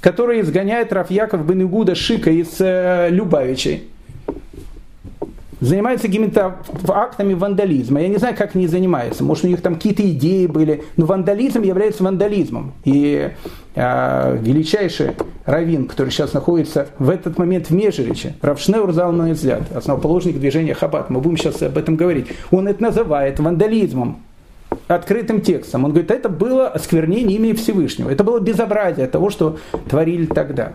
который изгоняет Рафьяков бен Игуда Шика из э, Любавичей. Занимается какими-то актами вандализма. Я не знаю, как они занимаются. Может, у них там какие-то идеи были. Но вандализм является вандализмом. И э, величайший раввин, который сейчас находится в этот момент в Межериче, Равшнеур Залман взгляд, основоположник движения Хаббат, мы будем сейчас об этом говорить, он это называет вандализмом открытым текстом. Он говорит, это было осквернение имени Всевышнего. Это было безобразие того, что творили тогда.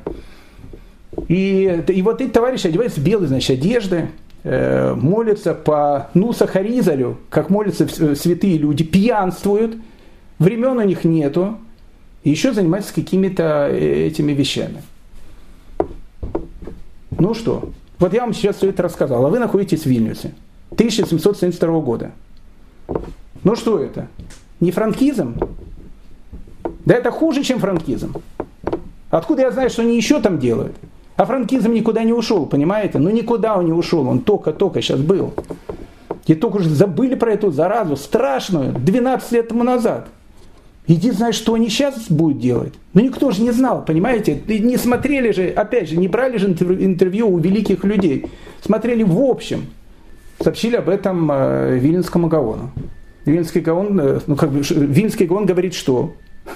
И, и вот эти товарищи одеваются в белые, значит, одежды, э, молятся по Нуса Харизалю, как молятся святые люди, пьянствуют, времен у них нету, и еще занимаются какими-то э, этими вещами. Ну что, вот я вам сейчас все это рассказал, а вы находитесь в Вильнюсе, 1772 года. Ну что это? Не франкизм? Да это хуже, чем франкизм. Откуда я знаю, что они еще там делают? А франкизм никуда не ушел, понимаете? Ну никуда он не ушел, он только-только сейчас был. И только уже забыли про эту заразу страшную 12 лет тому назад. Иди знаешь, что они сейчас будут делать. Ну никто же не знал, понимаете? Не смотрели же, опять же, не брали же интервью у великих людей. Смотрели в общем. Сообщили об этом э, Вильнинскому Гаону. Вильнинский Гаон, э, ну как бы, Вильнинский Гаон говорит, что?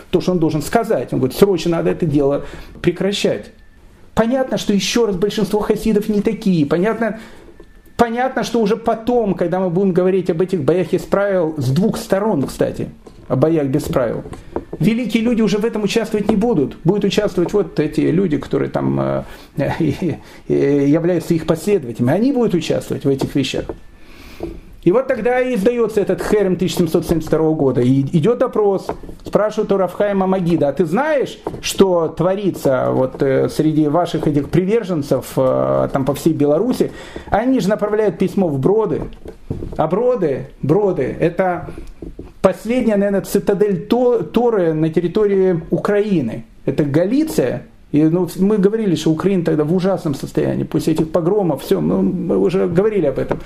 То, что он должен сказать. Он говорит, срочно надо это дело прекращать. Понятно, что еще раз большинство хасидов не такие. Понятно, понятно, что уже потом, когда мы будем говорить об этих боях из правил, с двух сторон, кстати, о боях без правил, великие люди уже в этом участвовать не будут. Будут участвовать вот эти люди, которые там э, э, являются их последователями. Они будут участвовать в этих вещах. И вот тогда и издается этот Херем 1772 года. И идет опрос, спрашивают у Рафхайма Магида, а ты знаешь, что творится вот э, среди ваших этих приверженцев э, там по всей Беларуси? Они же направляют письмо в Броды. А Броды, Броды, это последняя, наверное, цитадель Торы на территории Украины. Это Галиция, и ну, мы говорили, что Украина тогда в ужасном состоянии, после этих погромов, все, мы, мы уже говорили об этом.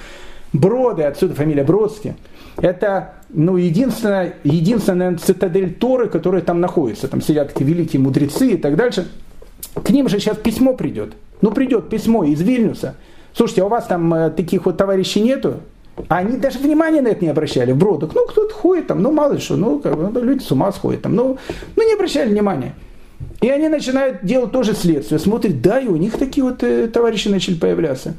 Броды, отсюда фамилия Бродский, это ну, единственная, единственная цитадель Торы, которая там находится. Там сидят такие великие мудрецы и так дальше. К ним же сейчас письмо придет. Ну, придет письмо из Вильнюса. Слушайте, а у вас там э, таких вот товарищей нету? А они даже внимания на это не обращали в бродах. Ну, кто-то ходит там, ну, мало ли что, ну, как ну, люди с ума сходят там, ну, ну, не обращали внимания. И они начинают делать тоже следствие. Смотрят, да, и у них такие вот э, товарищи начали появляться.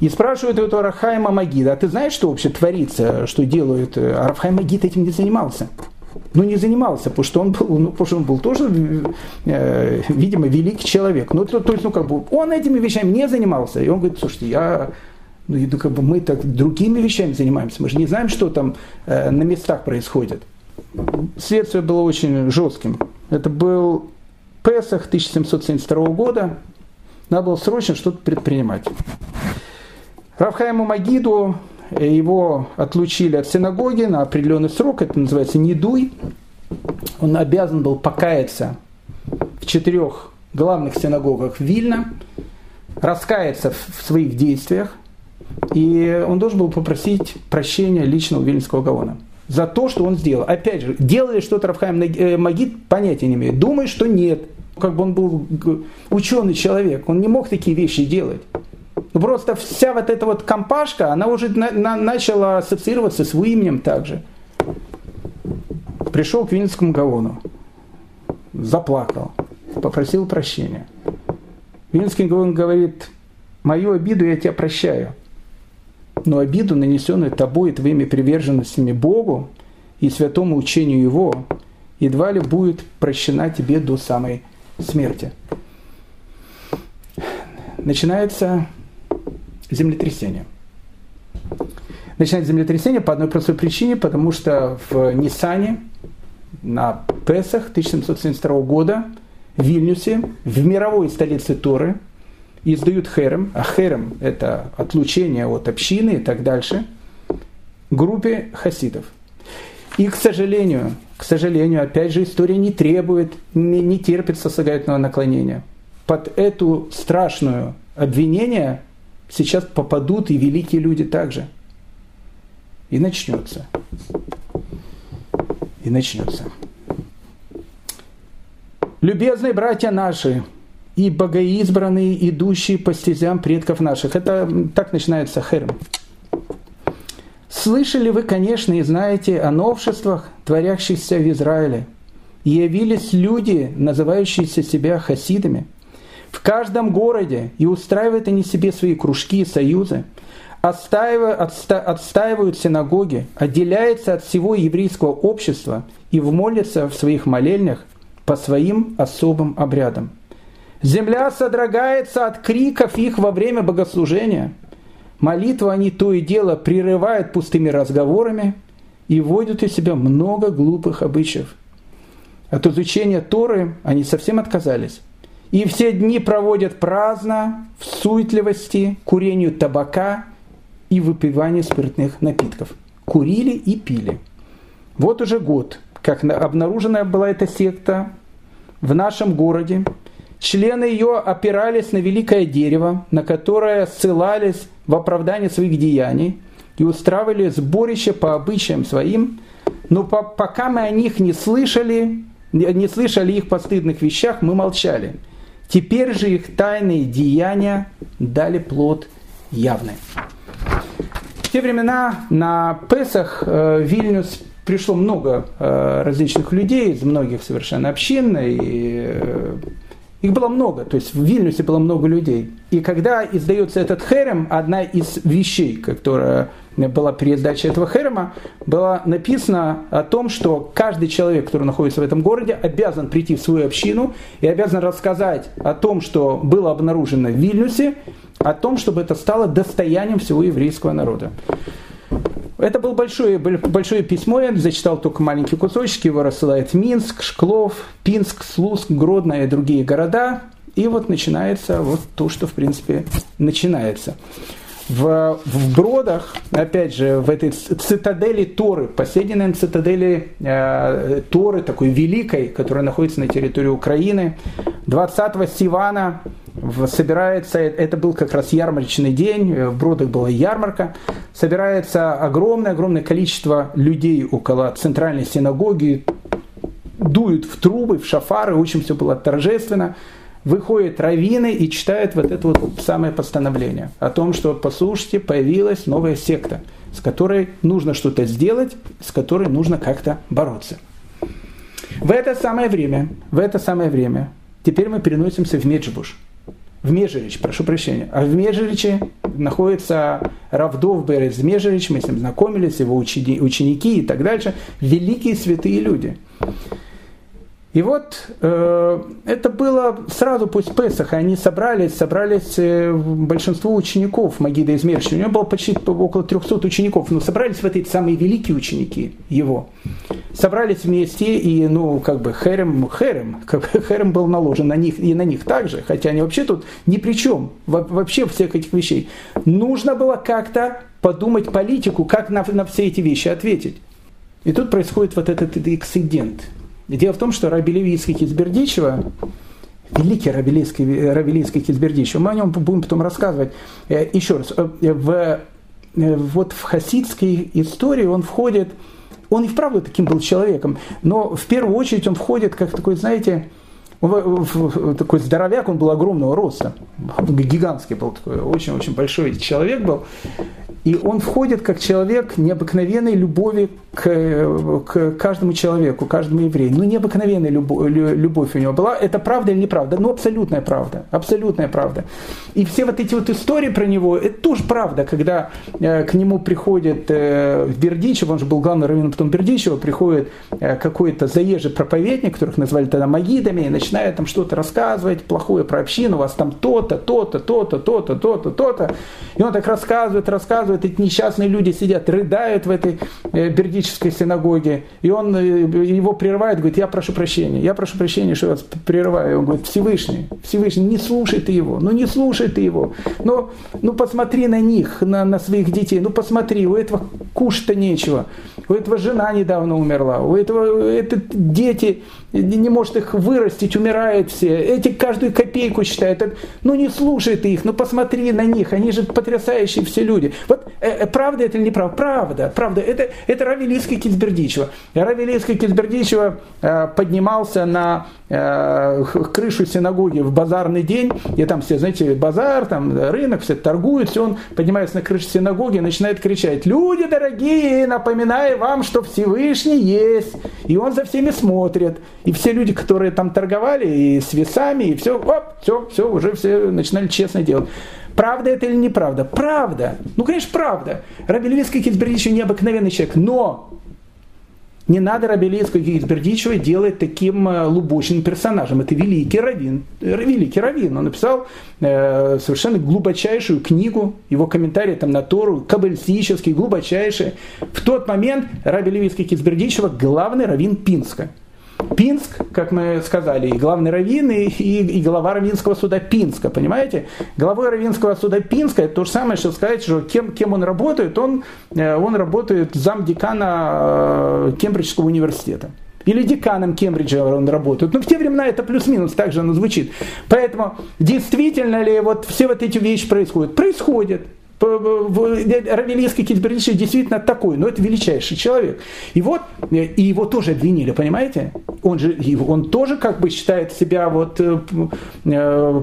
И спрашивают у Рафхайма Магида, а ты знаешь, что вообще творится, что делают? А Рафхайм Магид этим не занимался. Ну, не занимался, потому что он был, ну, потому что он был тоже, э, видимо, великий человек. Ну, то, то есть, ну, как бы, он этими вещами не занимался. И он говорит, слушайте, я, ну, ну как бы мы так другими вещами занимаемся. Мы же не знаем, что там э, на местах происходит. Следствие было очень жестким. Это был Песах 1772 года. Надо было срочно что-то предпринимать. Равхайму Магиду э, его отлучили от синагоги на определенный срок, это называется недуй. Он обязан был покаяться в четырех главных синагогах Вильна, раскаяться в своих действиях, и он должен был попросить прощения лично у Вильнского Гаона за то, что он сделал. Опять же, делали что-то Рафхайм э, Магид, понятия не имеет. Думает, что нет. Как бы он был ученый человек, он не мог такие вещи делать. Ну, просто вся вот эта вот компашка, она уже на, на, начала ассоциироваться с его именем также. Пришел к Винницкому Гаону, заплакал, попросил прощения. Винницкий Гаон говорит, мою обиду я тебя прощаю, но обиду, нанесенную тобой и твоими приверженностями Богу и святому учению Его, едва ли будет прощена тебе до самой смерти. Начинается землетрясение. Начинается землетрясение по одной простой причине, потому что в Нисане на Песах 1772 года в Вильнюсе, в мировой столице Торы, издают херем, а херем – это отлучение от общины и так дальше, группе хасидов. И, к сожалению, к сожалению, опять же, история не требует, не, не терпит сослагательного наклонения. Под эту страшную обвинение сейчас попадут и великие люди также. И начнется. И начнется. Любезные братья наши и богоизбранные, идущие по стезям предков наших. Это так начинается херм. Слышали вы, конечно, и знаете о новшествах, творящихся в Израиле. И явились люди, называющиеся себя хасидами – каждом городе и устраивают они себе свои кружки и союзы, отстаивают, отста, отстаивают синагоги, отделяются от всего еврейского общества и вмолятся в своих молельнях по своим особым обрядам. Земля содрогается от криков их во время богослужения. Молитву они то и дело прерывают пустыми разговорами и вводят из себя много глупых обычаев. От изучения Торы они совсем отказались. И все дни проводят праздно, в суетливости, курению табака и выпиванию спиртных напитков. Курили и пили. Вот уже год, как обнаружена была эта секта в нашем городе. Члены ее опирались на великое дерево, на которое ссылались в оправдание своих деяний и устраивали сборище по обычаям своим, но по, пока мы о них не слышали, не слышали их постыдных вещах, мы молчали. Теперь же их тайные деяния дали плод явный. В те времена на Песах э, Вильнюс пришло много э, различных людей из многих совершенно общин, и э, их было много, то есть в Вильнюсе было много людей. И когда издается этот херем, одна из вещей, которая была передача этого херема, было написано о том, что каждый человек, который находится в этом городе, обязан прийти в свою общину и обязан рассказать о том, что было обнаружено в Вильнюсе, о том, чтобы это стало достоянием всего еврейского народа. Это было большое, большое письмо, я зачитал только маленькие кусочки, его рассылает Минск, Шклов, Пинск, Слуцк, Гродно и другие города. И вот начинается вот то, что в принципе начинается. В, в Бродах, опять же, в этой цитадели Торы, последней, наверное, цитадели э, Торы, такой великой, которая находится на территории Украины, 20 Сивана собирается, это был как раз ярмарочный день, э, в Бродах была ярмарка, собирается огромное-огромное количество людей около центральной синагоги, дуют в трубы, в шафары, очень все было торжественно. Выходят раввины и читают вот это вот самое постановление о том, что, послушайте, появилась новая секта, с которой нужно что-то сделать, с которой нужно как-то бороться. В это самое время, в это самое время, теперь мы переносимся в Меджибуш – в Межерич, прошу прощения. А в Межериче находится Равдов Берез Межерич, мы с ним знакомились, его ученики и так дальше. Великие святые люди. И вот э, это было сразу после Песаха. Они собрались, собрались э, большинство учеников Магида из. У него было почти около 300 учеников. Но собрались в эти самые великие ученики его. Собрались вместе, и, ну, как бы, Херем, Херем, как Херем был наложен на них и на них также. Хотя они вообще тут ни при чем. Вообще всех этих вещей. Нужно было как-то подумать политику, как на, на все эти вещи ответить. И тут происходит вот этот инцидент – Дело в том, что Раби Леви Кизбердичева, великий Рабелийский, Рабелийский Кизбердичев, мы о нем будем потом рассказывать. Э, еще раз, э, в, э, вот в хасидской истории он входит, он и вправду таким был человеком, но в первую очередь он входит как такой, знаете, такой здоровяк, он был огромного роста, гигантский был такой, очень-очень большой человек был. И он входит как человек необыкновенной любови к, к каждому человеку, каждому еврею. Ну, необыкновенная любовь, любовь у него была. Это правда или неправда? Ну, абсолютная правда. Абсолютная правда. И все вот эти вот истории про него, это тоже правда, когда э, к нему приходит э, Бердичев, он же был главный раввин потом Бердичева, приходит э, какой-то заезжий проповедник, которых назвали тогда магидами, и начинает там что-то рассказывать плохое про общину, у вас там то-то, то-то, то-то, то-то, то-то, то-то. И он так рассказывает, рассказывает, вот эти несчастные люди сидят, рыдают в этой э, бердической синагоге, и он э, его прерывает, говорит, я прошу прощения, я прошу прощения, что я вас прерываю. Он говорит, Всевышний, Всевышний, не слушай ты его, ну не слушай ты его, ну, ну посмотри на них, на, на своих детей, ну посмотри, у этого кушать-то нечего, у этого жена недавно умерла, у этого это дети, не может их вырастить, умирают все, эти каждую копейку считают, ну не слушай ты их, ну посмотри на них, они же потрясающие все люди. Вот Э, э, правда это или неправда? Правда, правда. Это, это Равилийский Кизбердичева. Равилийский Кизбердичева э, поднимался на э, крышу синагоги в базарный день, и там все, знаете, базар, там рынок, все торгуют, все, он поднимается на крышу синагоги и начинает кричать, люди дорогие, напоминаю вам, что Всевышний есть. И он за всеми смотрит. И все люди, которые там торговали, и с весами, и все, оп, все, все, уже все начинали честно делать. Правда это или неправда? Правда. Ну, конечно, правда. Раби Левицкий Китбердич необыкновенный человек, но Не надо Рабелийского Гизбердичева делать таким э, лубочным персонажем. Это великий раввин. Э, великий раввин. Он написал э, совершенно глубочайшую книгу, его комментарии там на Тору, каббалистический, глубочайший. В тот момент Раби Левицкий Кизбердичева главный раввин Пинска. Пинск, как мы сказали, и главный раввин, и, и, и глава Равинского суда Пинска, понимаете? Главой Равинского суда Пинска это то же самое, что сказать, что кем, кем он работает, он, э, он работает замдекана э, Кембриджского университета. Или деканом Кембриджа он работает. Но ну, в те времена это плюс-минус, так же оно звучит. Поэтому действительно ли вот все вот эти вещи происходят? Происходят. Равелийский Китбердичев действительно такой, но это величайший человек. И вот, э, и его тоже обвинили, понимаете? Он же, он тоже как бы считает себя вот э, э,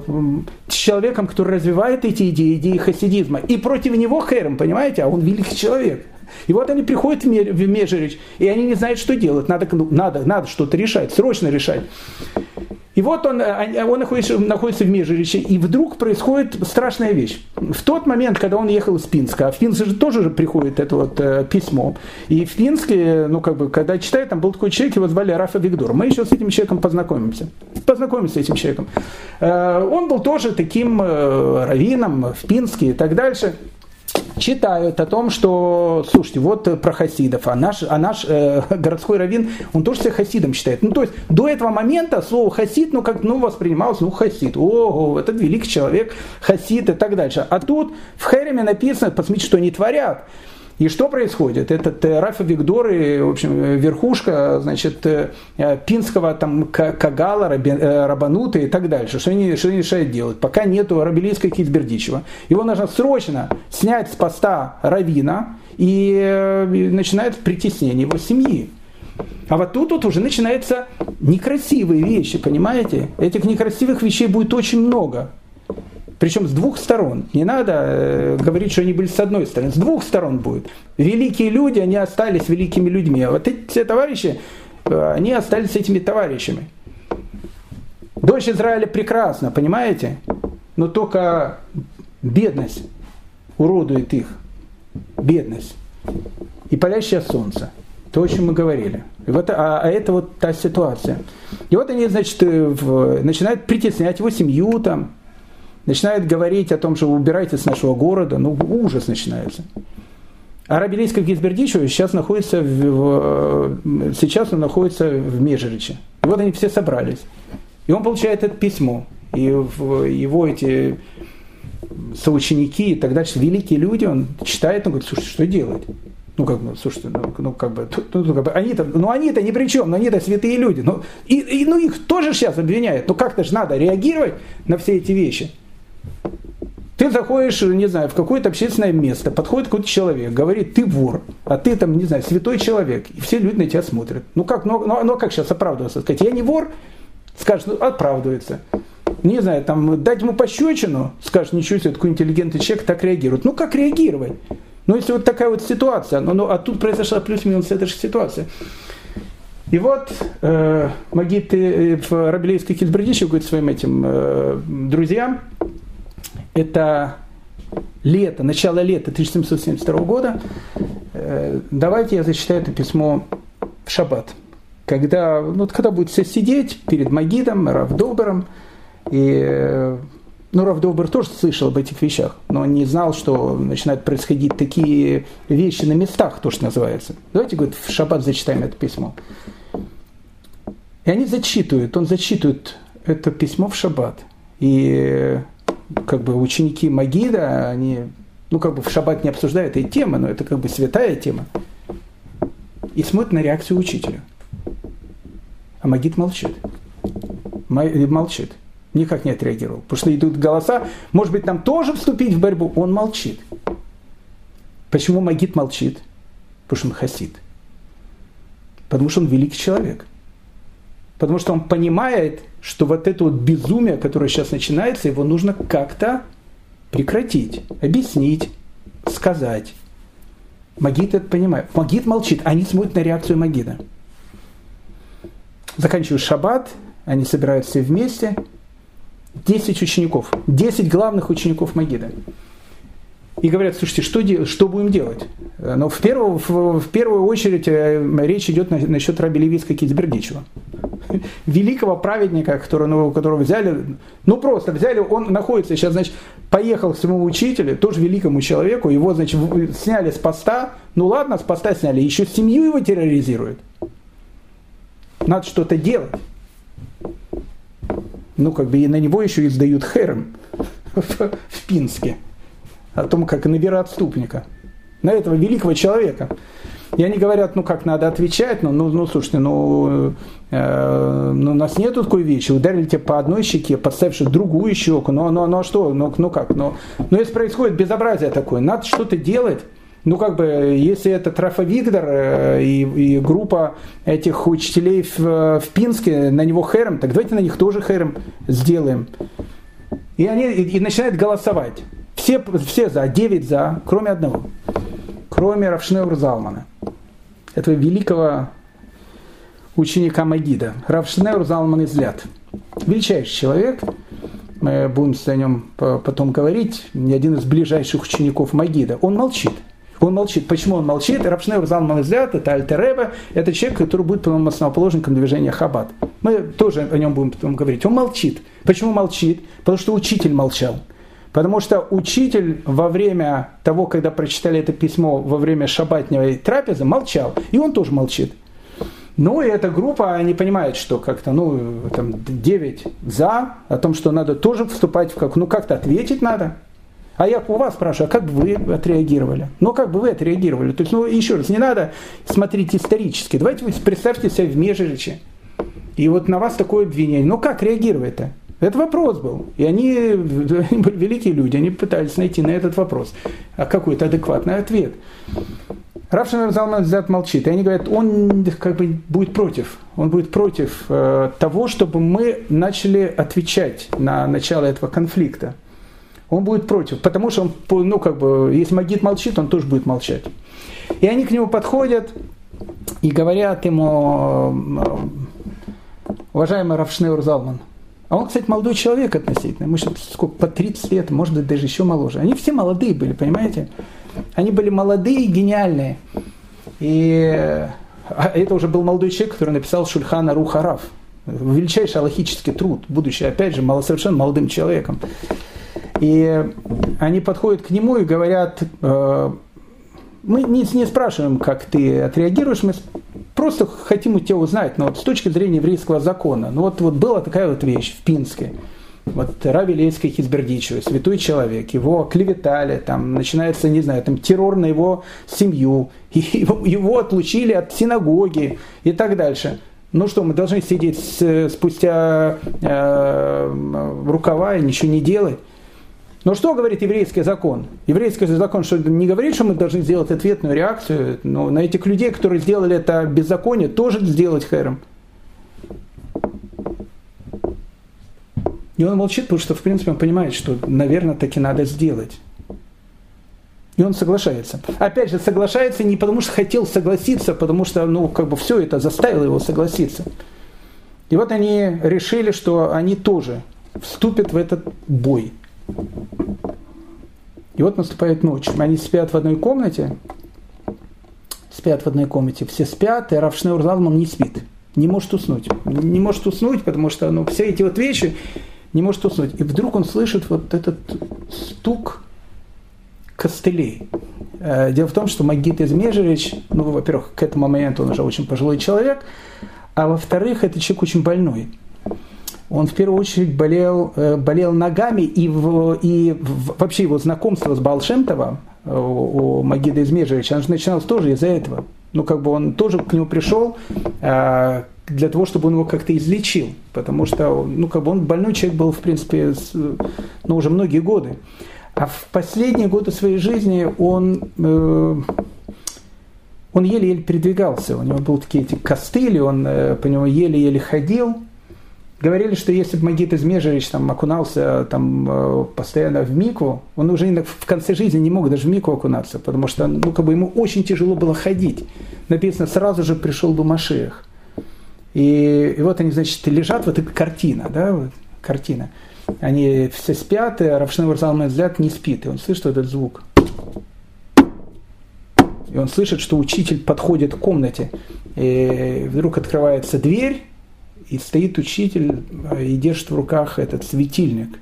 человеком, который развивает эти идеи, идеи хасидизма. И против него Херем, понимаете? А он великий человек. И вот они приходят в Межерич, и они не знают, что делать. Надо, ну, надо, надо что-то решать, срочно решать. И вот он, э, он находится, находится в Межириче, и вдруг происходит страшная вещь. В тот момент, когда он ехал из Пинска, а в Пинске же тоже же приходит это вот э, письмо, и в Пинске, ну как бы, когда читаю, там был такой человек, его звали Рафа Виктор. Мы еще с этим человеком познакомимся. Познакомимся с этим человеком. Э, он был тоже таким э, раввином в Пинске и так дальше читают о том, что, слушайте, вот про хасидов, а наш, а наш э, городской раввин, он тоже себя хасидом считает. Ну, то есть, до этого момента слово хасид, ну, как, ну, воспринималось, ну, хасид, ого, этот великий человек, хасид и так дальше. А тут в Хереме написано, посмотрите, что они творят. И что происходит? Этот э, Рафа Викдоры, в общем, верхушка, значит, э, пинского там Кагала, э, Рабанута и так дальше. Что они, что они решают делать? Пока нету Рабелийской Кизбердичева. Его нужно срочно снять с поста Равина и начинает притеснение его семьи. А вот тут вот уже начинаются некрасивые вещи, понимаете? Этих некрасивых вещей будет очень много. Причем с двух сторон. Не надо э, говорить, что они были с одной стороны. С двух сторон будет. Великие люди, они остались великими людьми. А вот эти товарищи, э, они остались этими товарищами. Дочь Израиля прекрасна, понимаете? Но только бедность уродует их. Бедность. И палящее солнце. То, о чем мы говорили. И вот, а, а это вот та ситуация. И вот они, значит, э, в, начинают притеснять его семью, там, начинает говорить о том, что убирайте с нашего города, ну ужас начинается. А Рабелийский Гизбердичев сейчас находится в, в, сейчас он находится в Межериче. И вот они все собрались. И он получает это письмо. И его эти соученики и так дальше, великие люди, он читает, он говорит, слушай, что делать? Ну, как бы, слушайте, ну, ну как бы, ну, ну, как бы они-то, ну, они-то ни при чем, но они-то святые люди. Ну, и, и, ну, их тоже сейчас обвиняют. Ну, как-то же надо реагировать на все эти вещи. Ты заходишь, не знаю, в какое-то общественное место, подходит какой-то человек, говорит, ты вор, а ты там, не знаю, святой человек, и все люди на тебя смотрят. Ну как, ну, ну, ну как сейчас оправдываться? Сказать, я не вор? Скажешь, ну оправдывается. Не знаю, там дать ему пощечину, скажешь, ничего себе, такой интеллигентный человек так реагирует. Ну как реагировать? Ну если вот такая вот ситуация, ну, ну а тут произошла плюс-минус эта же ситуация. И вот э, Магит э, в Рабелейской Кильбердище говорит своим этим э, друзьям, это лето, начало лета 1772 года, э, давайте я зачитаю это письмо в шаббат. Когда, ну, когда будет все сидеть перед Магидом, Равдобером, и э, ну, Равдобер тоже слышал об этих вещах, но не знал, что начинают происходить такие вещи на местах, то, что называется. Давайте, говорит, в шаббат зачитаем это письмо. И они зачитывают, он зачитывает это письмо в шаббат. И как бы ученики Магида, они, ну, как бы в шаббат не обсуждают этой темы, но это как бы святая тема. И смотрят на реакцию учителя. А Магид молчит. Молчит. Никак не отреагировал. Потому что идут голоса, может быть, нам тоже вступить в борьбу. Он молчит. Почему Магид молчит? Потому что он хасид. Потому что он великий человек. Потому что он понимает, что вот это вот безумие, которое сейчас начинается, его нужно как-то прекратить, объяснить, сказать. Магид это понимает. Магид молчит, они смотрят на реакцию Магида. Заканчивают шаббат, они собираются все вместе. Десять учеников, десять главных учеников Магида. И говорят, слушайте, что, что будем делать? Но в первую, в, в первую очередь э, речь идет на, насчет Раби Левицка Кизбердичева. Великого праведника, которого, ну, которого взяли, ну просто взяли, он находится сейчас, значит, поехал к своему учителю, тоже великому человеку, его, значит, сняли с поста, ну ладно, с поста сняли, еще семью его терроризируют. Надо что-то делать. Ну, как бы и на него еще издают херем в, в Пинске о том, как на вероотступника, на этого великого человека. И они говорят, ну как надо отвечать, ну, ну, ну слушайте, ну, э, ну у нас нет такой вещи, ударили тебя по одной щеке, подставивши другую щеку, ну, ну, ну а что, ну, ну как, ну, ну если происходит безобразие такое, надо что-то делать, ну, как бы, если это Трафа Виктор э, и, и группа этих учителей в, в Пинске, на него хэром, так давайте на них тоже хэром сделаем. И они и, и начинают голосовать. Все, все за, 9 за, кроме одного. Кроме Равшнеур Залмана. Этого великого ученика Магида. Равшнеур Залман Излят. Величайший человек. Мы будем о нем потом говорить. Один из ближайших учеников Магида. Он молчит. Он молчит. Почему он молчит? Рабшнер Залман Излят, это Альтереба, это человек, который будет потом основоположником движения Хаббат. Мы тоже о нем будем потом говорить. Он молчит. Почему молчит? Потому что учитель молчал. Потому что учитель во время того, когда прочитали это письмо во время шабатневой трапезы, молчал. И он тоже молчит. Ну и эта группа, они понимают, что как-то, ну, там 9 за, о том, что надо тоже вступать в как, ну как-то ответить надо. А я у вас спрашиваю, а как бы вы отреагировали? Ну, как бы вы отреагировали? То есть, ну, еще раз, не надо смотреть исторически. Давайте вы представьте себя в Межириче. И вот на вас такое обвинение. Ну, как реагировать-то? Это вопрос был. И они, они были великие люди, они пытались найти на этот вопрос а какой-то адекватный ответ. Равшин Залман взят молчит. И они говорят, он как бы будет против. Он будет против э, того, чтобы мы начали отвечать на начало этого конфликта. Он будет против, потому что он, ну как бы, если Магид молчит, он тоже будет молчать. И они к нему подходят и говорят ему, э, уважаемый Равшнеур Залман, а он, кстати, молодой человек относительно. Мы сколько, по 30 лет, может быть, даже еще моложе. Они все молодые были, понимаете? Они были молодые и гениальные. И а это уже был молодой человек, который написал Шульхана Рухараф. Величайший аллахический труд, будучи, опять же, совершенно молодым человеком. И они подходят к нему и говорят, э, мы не, не спрашиваем, как ты отреагируешь, мы просто хотим у тебя узнать, но вот с точки зрения еврейского закона, ну вот, вот была такая вот вещь в Пинске, вот Рави Лейский Хизбердичев, святой человек, его клеветали, там начинается, не знаю, там террор на его семью, его, его отлучили от синагоги и так дальше. Ну что, мы должны сидеть спустя э, рукава и ничего не делать? Но что говорит еврейский закон? Еврейский закон что не говорит, что мы должны сделать ответную реакцию, но на этих людей, которые сделали это беззаконие, тоже сделать хэром. И он молчит, потому что, в принципе, он понимает, что, наверное, таки надо сделать. И он соглашается. Опять же, соглашается не потому, что хотел согласиться, потому что, ну, как бы все это заставило его согласиться. И вот они решили, что они тоже вступят в этот бой. И вот наступает ночь. Они спят в одной комнате, спят в одной комнате, все спят, и Равшнеур Залман не спит, не может уснуть. Не может уснуть, потому что ну, все эти вот вещи не может уснуть. И вдруг он слышит вот этот стук костылей. Э, дело в том, что Магит Измежевич, ну, во-первых, к этому моменту он уже очень пожилой человек, а во-вторых, это человек очень больной он в первую очередь болел, э, болел ногами, и, в, и в, вообще его знакомство с Балшемтовым, э, у Магида Измежевича, оно же начиналось тоже из-за этого. Ну, как бы он тоже к нему пришел э, для того, чтобы он его как-то излечил, потому что, ну, как бы он больной человек был, в принципе, ну, уже многие годы. А в последние годы своей жизни он, э, он еле-еле передвигался, у него были такие эти костыли, он э, по нему еле-еле ходил, Говорили, что если бы Магит Измежевич там, окунался там, э, постоянно в мику, он уже в конце жизни не мог даже в мику окунаться, потому что ну, как бы ему очень тяжело было ходить. Написано, сразу же пришел бы Машех. И, и вот они, значит, лежат, вот эта картина, да, вот, картина. Они все спят, и Равшневар взгляд не спит, и он слышит этот звук. и он слышит, что учитель подходит к комнате. И вдруг открывается дверь, и стоит учитель и держит в руках этот светильник.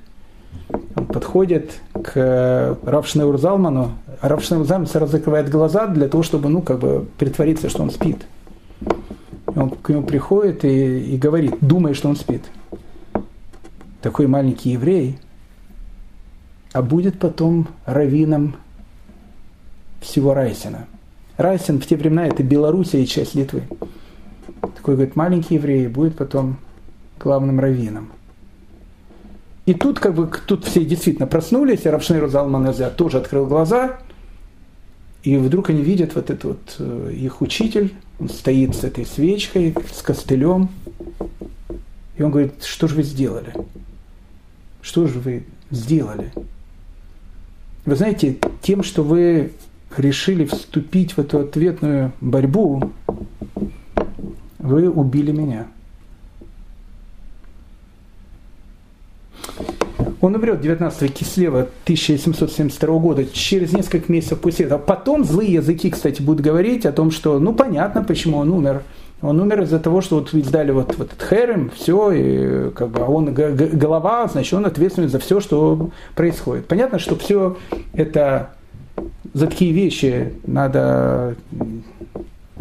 Он подходит к Равшнеур Залману, Равшнеур Залман сразу закрывает глаза для того, чтобы, ну, как бы притвориться, что он спит. Он к нему приходит и, и говорит, думая, что он спит. Такой маленький еврей, а будет потом раввином всего Райсина. Райсин в те времена это Белоруссия и часть Литвы. Такой, говорит, маленький еврей будет потом главным раввином. И тут как бы тут все действительно проснулись, и Равшнейр Залман тоже открыл глаза, и вдруг они видят вот этот вот э, их учитель, он стоит с этой свечкой, с костылем, и он говорит, что же вы сделали? Что же вы сделали? Вы знаете, тем, что вы решили вступить в эту ответную борьбу, вы убили меня. Он умрет 19 кислева 1772 года, через несколько месяцев после этого. Потом злые языки, кстати, будут говорить о том, что, ну, понятно, почему он умер. Он умер из-за того, что вот издали вот, вот этот Херем, все, и как бы, а он голова, значит, он ответственен за все, что происходит. Понятно, что все это за такие вещи надо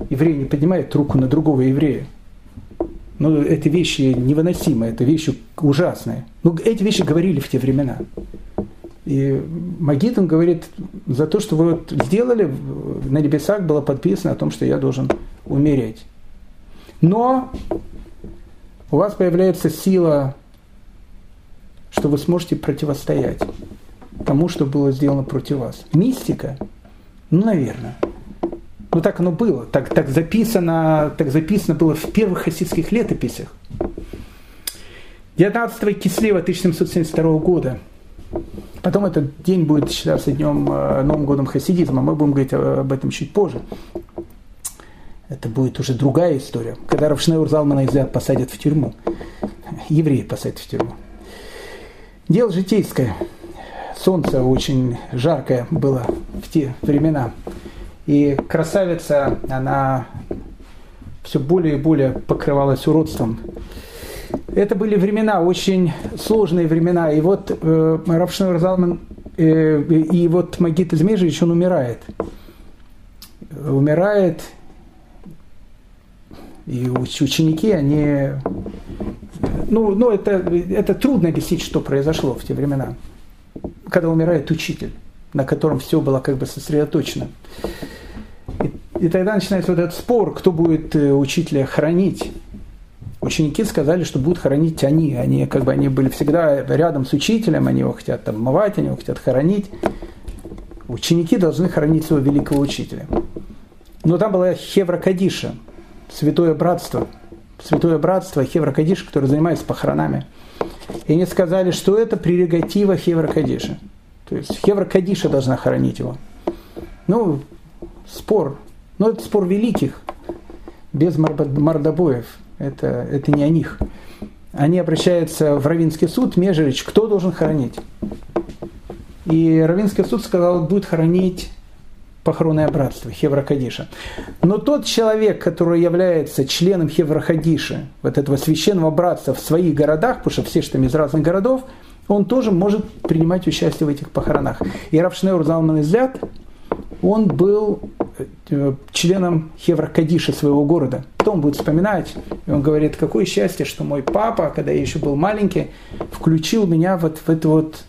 еврей не поднимает руку на другого еврея. Ну, эти вещи невыносимые, это вещи ужасные. Ну, эти вещи говорили в те времена. И Магитон говорит, за то, что вы вот сделали, на небесах было подписано о том, что я должен умереть. Но у вас появляется сила, что вы сможете противостоять тому, что было сделано против вас. Мистика? Ну, наверное. Ну так оно было, так, так, записано, так записано было в первых хасидских летописях. 19 кислева 1772 года. Потом этот день будет считаться днем э, Новым годом хасидизма. Мы будем говорить об этом чуть позже. Это будет уже другая история. Когда Равшнеур Залмана Изяд посадят в тюрьму. Евреи посадят в тюрьму. Дело житейское. Солнце очень жаркое было в те времена. И красавица, она все более и более покрывалась уродством. Это были времена, очень сложные времена. И вот э, Равшнер Залман э, и вот Магит Измежевич, он умирает. Умирает, и ученики, они... Ну, ну это, это трудно объяснить, что произошло в те времена, когда умирает учитель, на котором все было как бы сосредоточено. И тогда начинается вот этот спор, кто будет э, учителя хранить. Ученики сказали, что будут хранить они. Они как бы они были всегда рядом с учителем, они его хотят обмывать, они его хотят хоронить. Ученики должны хранить своего великого учителя. Но там была Хевра Кадиша, святое братство. Святое братство Хевра Кадиша, которое занимается похоронами. И они сказали, что это прерогатива Хевра Кадиша. То есть Хевра Кадиша должна хоронить его. Ну, спор но это спор великих, без мордобоев. Это, это не о них. Они обращаются в Равинский суд, Межерич, кто должен хоронить? И Равинский суд сказал, будет хоронить похоронное братство Хевракадиша. Но тот человек, который является членом Хевракадиша, вот этого священного братства в своих городах, потому что все что там из разных городов, он тоже может принимать участие в этих похоронах. И Равшнеур Залман Излят, он был э, членом Хевракадиша своего города. Потом будет вспоминать, и он говорит, какое счастье, что мой папа, когда я еще был маленький, включил меня вот в эту вот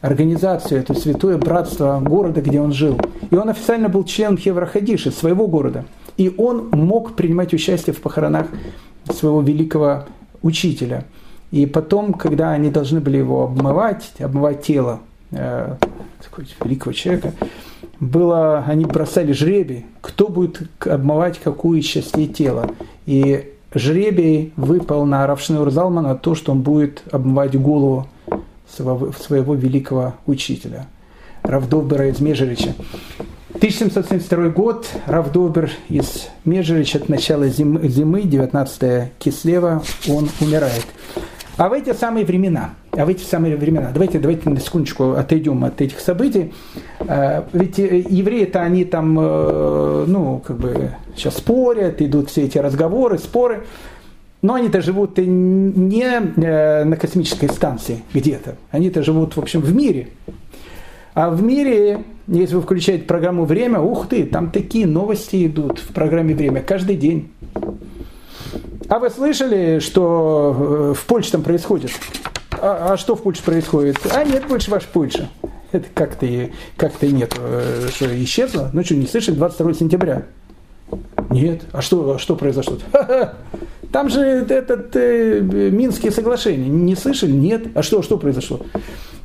организацию, это святое братство города, где он жил. И он официально был членом Хеврахадиши, своего города. И он мог принимать участие в похоронах своего великого учителя. И потом, когда они должны были его обмывать, обмывать тело э, великого человека, было, они бросали жребий, кто будет обмывать какую из частей тела. И жребий выпал на Равшнеур Залмана то, что он будет обмывать голову своего, своего великого учителя, Равдовбера из Межерича. 1772 год, Равдобер из Межерича от начала зимы, зимы 19 кислева, он умирает. А в эти самые времена – а в эти самые времена, давайте, давайте на секундочку отойдем от этих событий, ведь евреи-то они там, ну, как бы сейчас спорят, идут все эти разговоры, споры, но они-то живут не на космической станции где-то, они-то живут, в общем, в мире. А в мире, если вы включаете программу «Время», ух ты, там такие новости идут в программе «Время» каждый день. А вы слышали, что э, в Польше там происходит? А, а что в Польше происходит? А нет больше ваш Польша. Это как-то как-то нет, э, что исчезло. Ну что, не слышали, 22 сентября. Нет. А что, а что произошло? Там же этот э, Минские соглашения. Не слышали? Нет. А что, что произошло?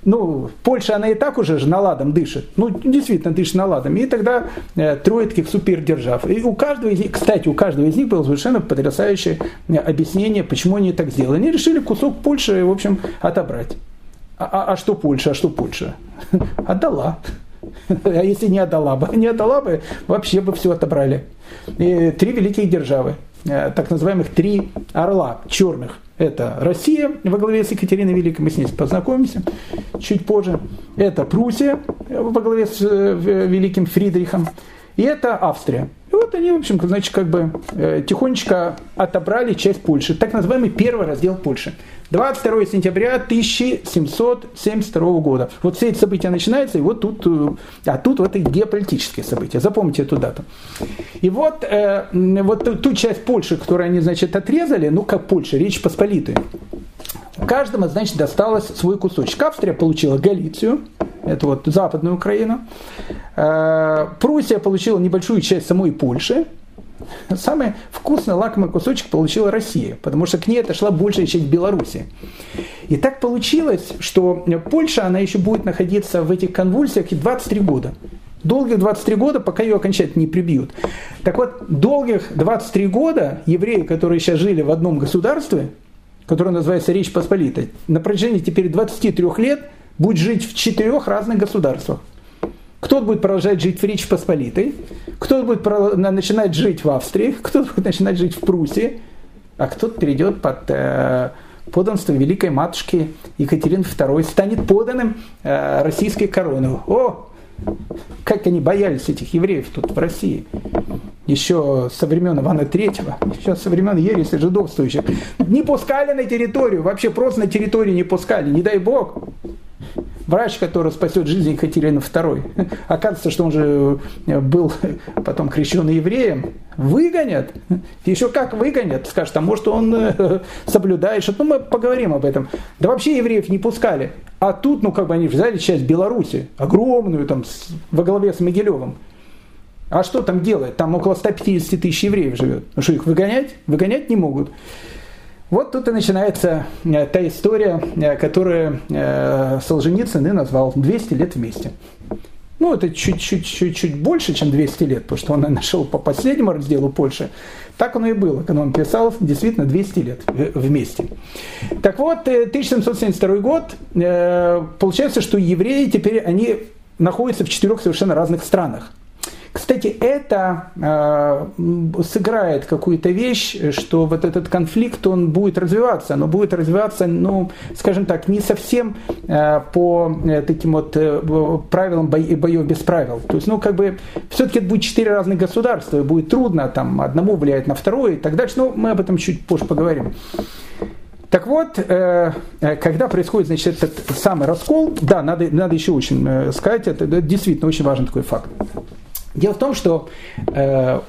Ну, Польша, она и так уже же наладом дышит. Ну, действительно, дышит наладом. И тогда э, трое таких супердержав. И у каждого из них, кстати, у каждого из них было совершенно потрясающее э, объяснение, почему они так сделали. Они решили кусок Польши, в общем, отобрать. А, а, а что Польша? А что Польша? Отдала. А если не отдала бы? Не отдала бы, вообще бы все отобрали. И три великие державы, э, так называемых три орла черных – это Россия во главе с Екатериной Великой, мы с ней познакомимся чуть позже. Это Пруссия во главе с э, Великим Фридрихом. И это Австрия. И вот они, в общем, значит, как бы э, тихонечко отобрали часть Польши. Так называемый первый раздел Польши. 22 сентября 1772 года. Вот все эти события начинаются, и вот тут, э, а тут вот и геополитические события. Запомните эту дату. И вот, э, вот ту, ту часть Польши, которую они, значит, отрезали, ну как Польша, Речь Посполитая. Каждому, значит, досталось свой кусочек. Австрия получила Галицию, это вот западную Украину. Э, Пруссия получила небольшую часть самой Польши, Самый вкусный лакомый кусочек получила Россия, потому что к ней отошла большая часть Беларуси. И так получилось, что Польша, она еще будет находиться в этих конвульсиях и 23 года. Долгих 23 года, пока ее окончательно не прибьют. Так вот, долгих 23 года евреи, которые сейчас жили в одном государстве, которое называется Речь Посполитой, на протяжении теперь 23 лет будет жить в четырех разных государствах. Кто-то будет продолжать жить в Речи Посполитой, кто-то будет начинать жить в Австрии, кто-то будет начинать жить в Пруссии, а кто-то перейдет под э, подданство великой матушки Екатерины II, станет поданным э, российской короны. О, как они боялись этих евреев тут в России. Еще со времен Ивана Третьего, еще со времен ереси жидовствующих. Не пускали на территорию, вообще просто на территорию не пускали, не дай бог врач, который спасет жизнь Екатерины II. Оказывается, что он же э, был потом крещенный евреем. Выгонят. Еще как выгонят. Скажут, а может он э, соблюдает что-то. Ну, мы поговорим об этом. Да вообще евреев не пускали. А тут, ну, как бы они взяли часть Беларуси, огромную, там, во главе с Могилевым. А что там делать? Там около 150 тысяч евреев живет. Ну что, их выгонять? Выгонять не могут. Вот тут и начинается э, та история, э, которую э, Солженицын и назвал «200 лет вместе». Ну, это чуть-чуть больше, чем 200 лет, потому что он нашел по последнему разделу Польши. Так оно и было, когда он писал действительно 200 лет вместе. Так вот, 1772 год, получается, что евреи теперь, они находятся в четырех совершенно разных странах. Кстати, это э, сыграет какую-то вещь, что вот этот конфликт, он будет развиваться, но будет развиваться, ну, скажем так, не совсем э, по э, таким вот э, правилам бо- боев без правил. То есть, ну, как бы, все-таки это будет четыре разных государства, и будет трудно, там, одному влиять на второе и так дальше, но мы об этом чуть позже поговорим. Так вот, э, э, когда происходит значит, этот самый раскол, да, надо, надо еще очень э, сказать, это, это действительно очень важный такой факт. Дело в том, что э,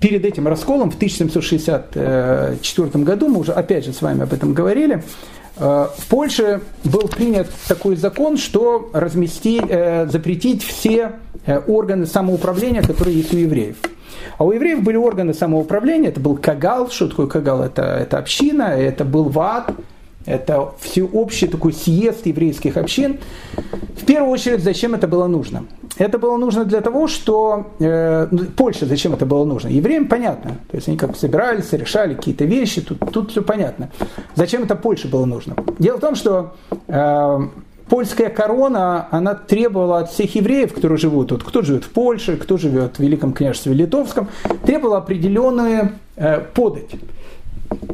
перед этим расколом в 1764 году, мы уже опять же с вами об этом говорили, э, в Польше был принят такой закон, что разместить, э, запретить все э, органы самоуправления, которые есть у евреев. А у евреев были органы самоуправления, это был Кагал, что такое Кагал? Это, это община, это был ВАД, это всеобщий такой съезд еврейских общин. В первую очередь, зачем это было нужно? Это было нужно для того, что... Э, ну, Польша, зачем это было нужно? Евреям понятно. То есть они как бы собирались, решали какие-то вещи, тут, тут все понятно. Зачем это Польше было нужно? Дело в том, что э, польская корона, она требовала от всех евреев, которые живут тут, кто живет в Польше, кто живет в Великом княжестве Литовском, требовала определенную э, подать,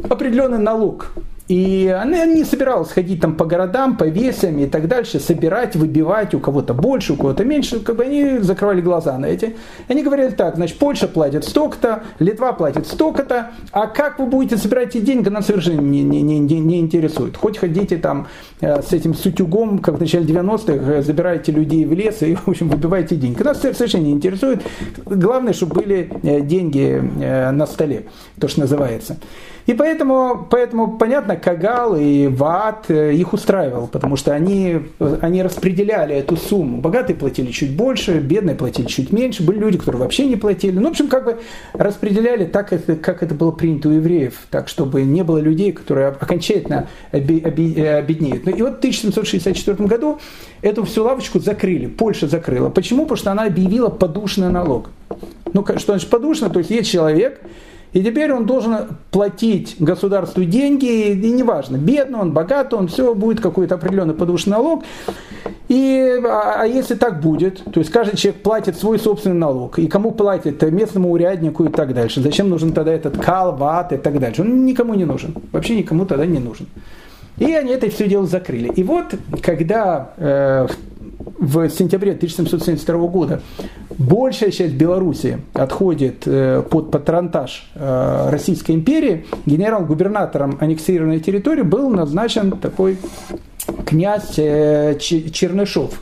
определенный налог И она не собиралась ходить там по городам, по весям и так дальше, собирать, выбивать у кого-то больше, у кого-то меньше. Как бы они закрывали глаза на эти. Они говорили так, значит, Польша платит столько-то, Литва платит столько-то, а как вы будете собирать эти деньги, нас совершенно не, не, не, не интересует. Хоть ходите там э, с этим сутюгом, как в начале 90-х, э, забираете людей в лес и, в общем, выбиваете деньги. Нас совершенно не интересует. Главное, чтобы были э, деньги на столе, то, что называется. И поэтому, поэтому понятно, Кагал и Ваат э, их устраивал, потому что они, они распределяли эту сумму. Богатые платили чуть больше, бедные платили чуть меньше, были люди, которые вообще не платили. Ну, в общем, как бы распределяли так, как это было принято у евреев, так, чтобы не было людей, которые окончательно обеднеют. Ну, и вот в 1764 году эту всю лавочку закрыли, Польша закрыла. Почему? Потому что она объявила подушный налог. Ну, что значит подушно? То есть есть человек, и теперь он должен платить государству деньги, и неважно, бедный он, богатый он, все будет какой-то определенный подушный налог. И, а, а если так будет, то есть каждый человек платит свой собственный налог, и кому платит местному уряднику и так дальше, зачем нужен тогда этот кал, ват и так дальше, он никому не нужен, вообще никому тогда не нужен. И они это все дело закрыли. И вот, когда э, в сентябре 1772 года большая часть Беларуси отходит э, под патронтаж э, Российской империи, генерал-губернатором аннексированной территории был назначен такой князь э, Чернышов.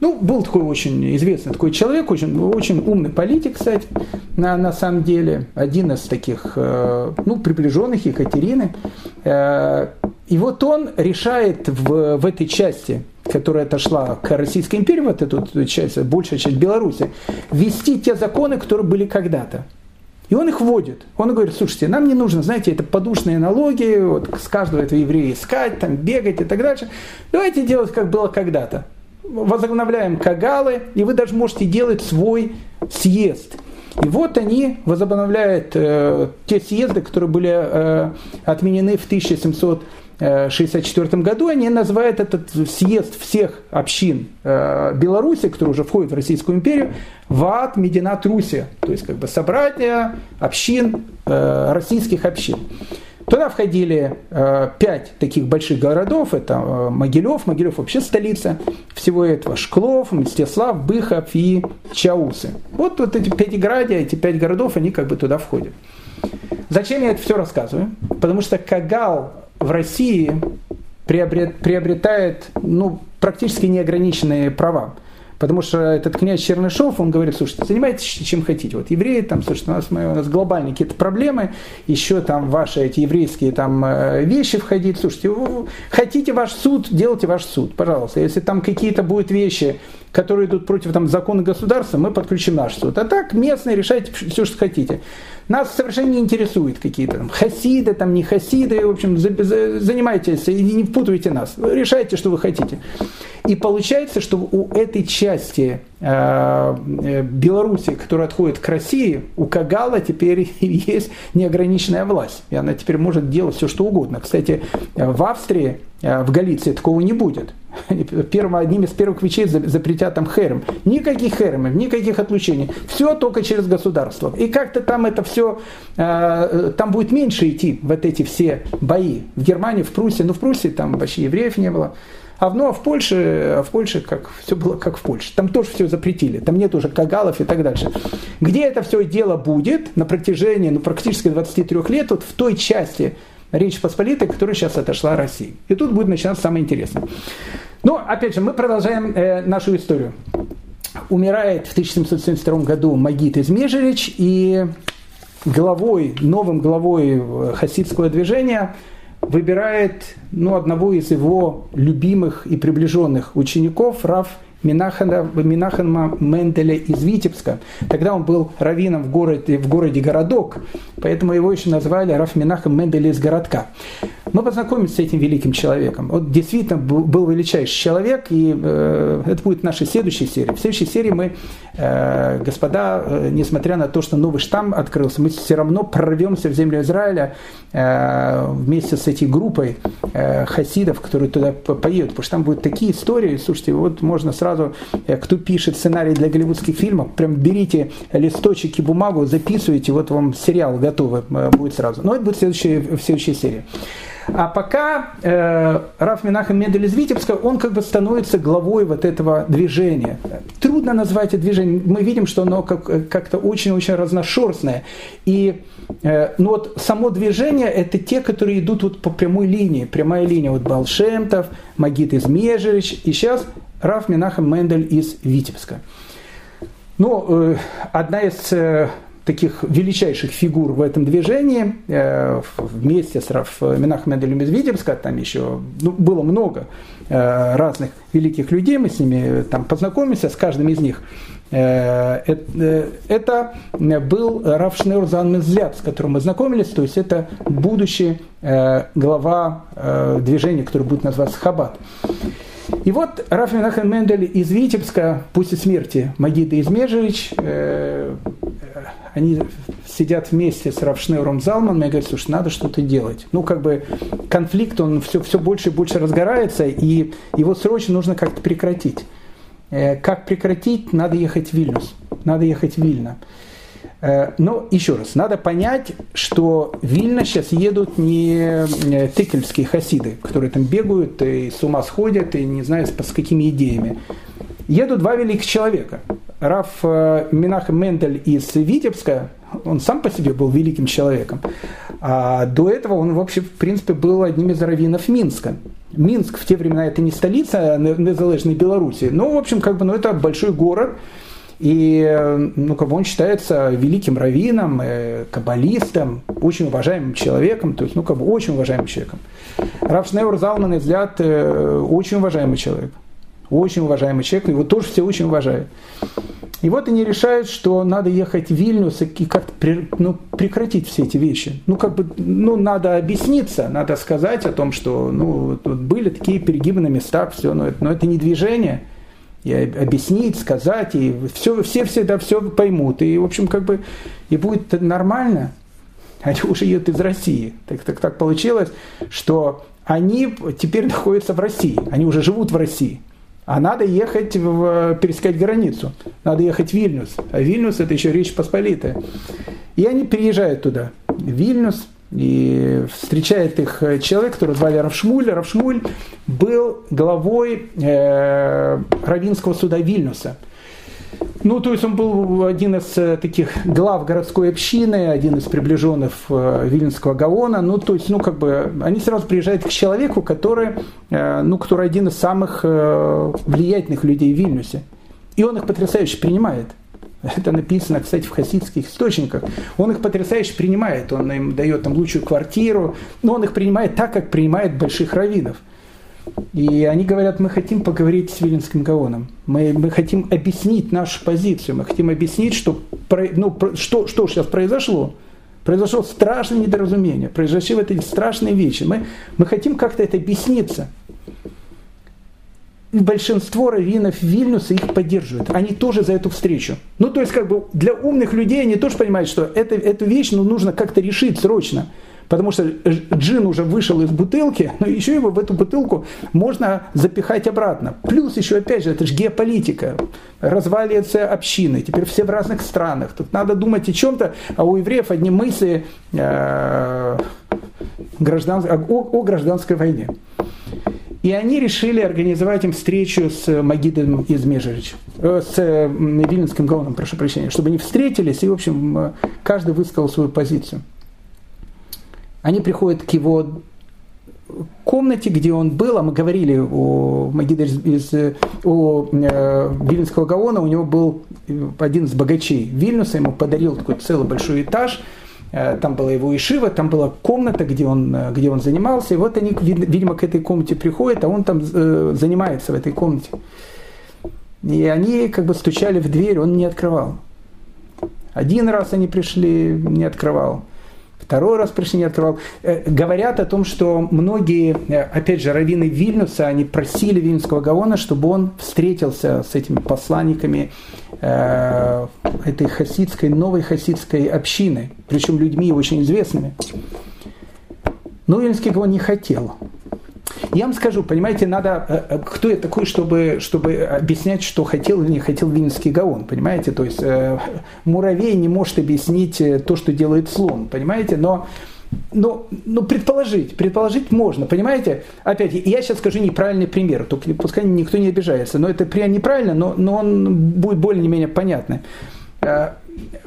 Ну, был такой очень известный такой человек, очень, очень умный политик, кстати, на, на самом деле, один из таких, ну, приближенных Екатерины. И вот он решает в, в этой части которая отошла к Российской империи, вот эту часть, большая часть Беларуси, ввести те законы, которые были когда-то. И он их вводит. Он говорит, слушайте, нам не нужно, знаете, это подушные налоги, вот с каждого этого еврея искать, там, бегать и так дальше. Давайте делать, как было когда-то. Возобновляем кагалы, и вы даже можете делать свой съезд. И вот они возобновляют э, те съезды, которые были э, отменены в 1700 1964 году они называют этот съезд всех общин э, Беларуси, которые уже входят в Российскую империю, ВАД Мединат Русия, то есть как бы собрание общин, э, российских общин. Туда входили э, пять таких больших городов, это Могилев, Могилев вообще столица всего этого, Шклов, Мстислав, Быхов и Чаусы. Вот, вот эти пятиградия, эти пять городов, они как бы туда входят. Зачем я это все рассказываю? Потому что Кагал в России приобретает ну, практически неограниченные права. Потому что этот князь Чернышов, он говорит, слушайте, занимайтесь чем хотите. Вот евреи, там, слушайте, у нас, мы, у нас глобальные какие-то проблемы, еще там ваши эти еврейские там э, вещи входить. Слушайте, хотите ваш суд, делайте ваш суд, пожалуйста. Если там какие-то будут вещи, которые идут против там, закона государства, мы подключим наш суд. А так местные решайте все, что хотите. Нас совершенно не интересует какие-то там хасиды, там не хасиды, в общем, занимайтесь и не впутывайте нас. Решайте, что вы хотите. И получается, что у этой части э, э, Беларуси, которая отходит к России, у Кагала теперь есть неограниченная власть. И она теперь может делать все, что угодно. Кстати, в Австрии, э, в Галиции такого не будет. Первым, одним из первых вещей запретят там херем. Никаких херемов, никаких отлучений. Все только через государство. И как-то там это все, э, там будет меньше идти, вот эти все бои. В Германии, в Пруссии, ну в Пруссии там вообще евреев не было. А, ну, а в Польше, а в Польше как, все было как в Польше. Там тоже все запретили. Там нет уже кагалов и так дальше. Где это все дело будет на протяжении ну, практически 23 лет, вот в той части Речь Посполитой, которая сейчас отошла России. И тут будет начинаться самое интересное. Но, ну, опять же, мы продолжаем э, нашу историю. Умирает в 1772 году Магит из Межерич, и главой, новым главой э, хасидского движения выбирает ну, одного из его любимых и приближенных учеников, Раф Минахана, Минахана Менделя из Витебска. Тогда он был раввином в городе, в городе Городок, поэтому его еще назвали Раф Минахам Менделя из городка. Мы познакомились с этим великим человеком. Он действительно был величайший человек, и э, это будет наша следующая серия. В следующей серии мы, э, господа, э, несмотря на то, что новый штамм открылся, мы все равно прорвемся в землю Израиля э, вместе с этой группой э, хасидов, которые туда поедут, потому что там будут такие истории, слушайте, вот можно сразу сразу, э, кто пишет сценарий для голливудских фильмов, прям берите листочек и бумагу, записывайте, вот вам сериал готовый э, будет сразу. Но это будет в следующей, в следующей серии. А пока э, Раф Минахам Мендель из Витебска, он как бы становится главой вот этого движения. Трудно назвать это движение. Мы видим, что оно как, как-то очень-очень разношерстное. И э, ну вот само движение – это те, которые идут вот по прямой линии. Прямая линия вот Балшемтов, Магит из Межевич и сейчас Раф Минахам Мендель из Витебска. Ну, э, одна из э, таких величайших фигур в этом движении, э, вместе с Раф Минахмедом Медведевска, там еще ну, было много э, разных великих людей, мы с ними там познакомимся, с каждым из них. Э, это был Раф Шнeur Занмезляп, с которым мы знакомились, то есть это будущий глава движения, который будет называться Хабат. И вот Раф Менахем Мендель из Витебска, после смерти Магида Измежевич, они сидят вместе с Равшнеуром Залманом и говорят, слушай, надо что-то делать. Ну, как бы конфликт, он все, все больше и больше разгорается, и его срочно нужно как-то прекратить. Э, как прекратить? Надо ехать в Вильнюс. Надо ехать в Вильно. Э, но еще раз, надо понять, что в Вильно сейчас едут не тыкельские хасиды, которые там бегают и с ума сходят, и не знаю, с какими идеями. Едут два великих человека. Раф э, Минахем Мендель из Витебска, он сам по себе был великим человеком, а до этого он вообще, в принципе, был одним из раввинов Минска. Минск в те времена это не столица незалежной Беларуси, но, в общем, как бы, ну, это большой город, и э, ну, как бы он считается великим раввином, э, каббалистом, очень уважаемым человеком, то есть, ну, как бы очень уважаемым человеком. Раф Шнеур Залман, взгляд, очень уважаемый человек очень уважаемый человек, его тоже все очень уважают. И вот они решают, что надо ехать в Вильнюс и как-то ну, прекратить все эти вещи. Ну, как бы, ну, надо объясниться, надо сказать о том, что, ну, тут были такие перегибы на местах, все, но это, но это не движение. И объяснить, сказать, и все, все всегда все поймут. И, в общем, как бы, и будет нормально. Они уже едут из России. Так, так, так получилось, что они теперь находятся в России. Они уже живут в России. А надо ехать, в, пересекать границу. Надо ехать в Вильнюс. А Вильнюс это еще Речь Посполитая. И они приезжают туда, в Вильнюс, и встречает их человек, которого звали Равшмуль. Равшмуль был главой э, Равинского суда Вильнюса – ну, то есть он был один из э, таких глав городской общины, один из приближенных э, Вильнского Гаона. Ну, то есть, ну, как бы, они сразу приезжают к человеку, который, э, ну, который один из самых влиятельных людей в Вильнюсе. И он их потрясающе принимает. Это написано, кстати, в хасидских источниках. Он их потрясающе принимает, он им дает там лучшую квартиру, но он их принимает так, как принимает больших раввинов. И они говорят, мы хотим поговорить с Виленским Гаоном. Мы, мы хотим объяснить нашу позицию. Мы хотим объяснить, что, ну, что, что сейчас произошло. Произошло страшное недоразумение. Произошли вот эти страшные вещи. Мы, мы хотим как-то это объясниться. И большинство раввинов Вильнюса их поддерживают. Они тоже за эту встречу. Ну, то есть, как бы для умных людей они тоже понимают, что это, эту вещь ну, нужно как-то решить срочно потому что джин уже вышел из бутылки, но еще его в эту бутылку можно запихать обратно. Плюс еще, опять же, это же геополитика, разваливаются общины, теперь все в разных странах. Тут надо думать о чем-то, а у евреев одни мысли э, граждан, о, о гражданской войне. И они решили организовать им встречу с Магидом из Межерич, э, с э, Вильнинским Гаоном, прошу прощения, чтобы они встретились и, в общем, э, каждый высказал свою позицию. Они приходят к его комнате, где он был, а мы говорили о Магиде из, о э, Вильнюсского Гаона, у него был один из богачей Вильнюса, ему подарил такой целый большой этаж, э, там была его ишива, там была комната, где он, э, где он занимался, и вот они, видимо, к этой комнате приходят, а он там э, занимается в этой комнате. И они как бы стучали в дверь, он не открывал. Один раз они пришли, не открывал второй раз пришли, не открывал. Э, говорят о том, что многие, э, опять же, раввины Вильнюса, они просили Вильнюсского Гаона, чтобы он встретился с этими посланниками э, этой хасидской, новой хасидской общины, причем людьми очень известными. Но Вильнюсский Гаон не хотел. Я вам скажу, понимаете, надо, э, э, кто я такой, чтобы, чтобы объяснять, что хотел или не хотел Винницкий Гаон, понимаете? То есть э, муравей не может объяснить э, то, что делает слон, понимаете? Но ну, ну, предположить, предположить можно, понимаете? Опять, я сейчас скажу неправильный пример, только пускай никто не обижается, но это неправильно, но, но он будет более-менее понятный.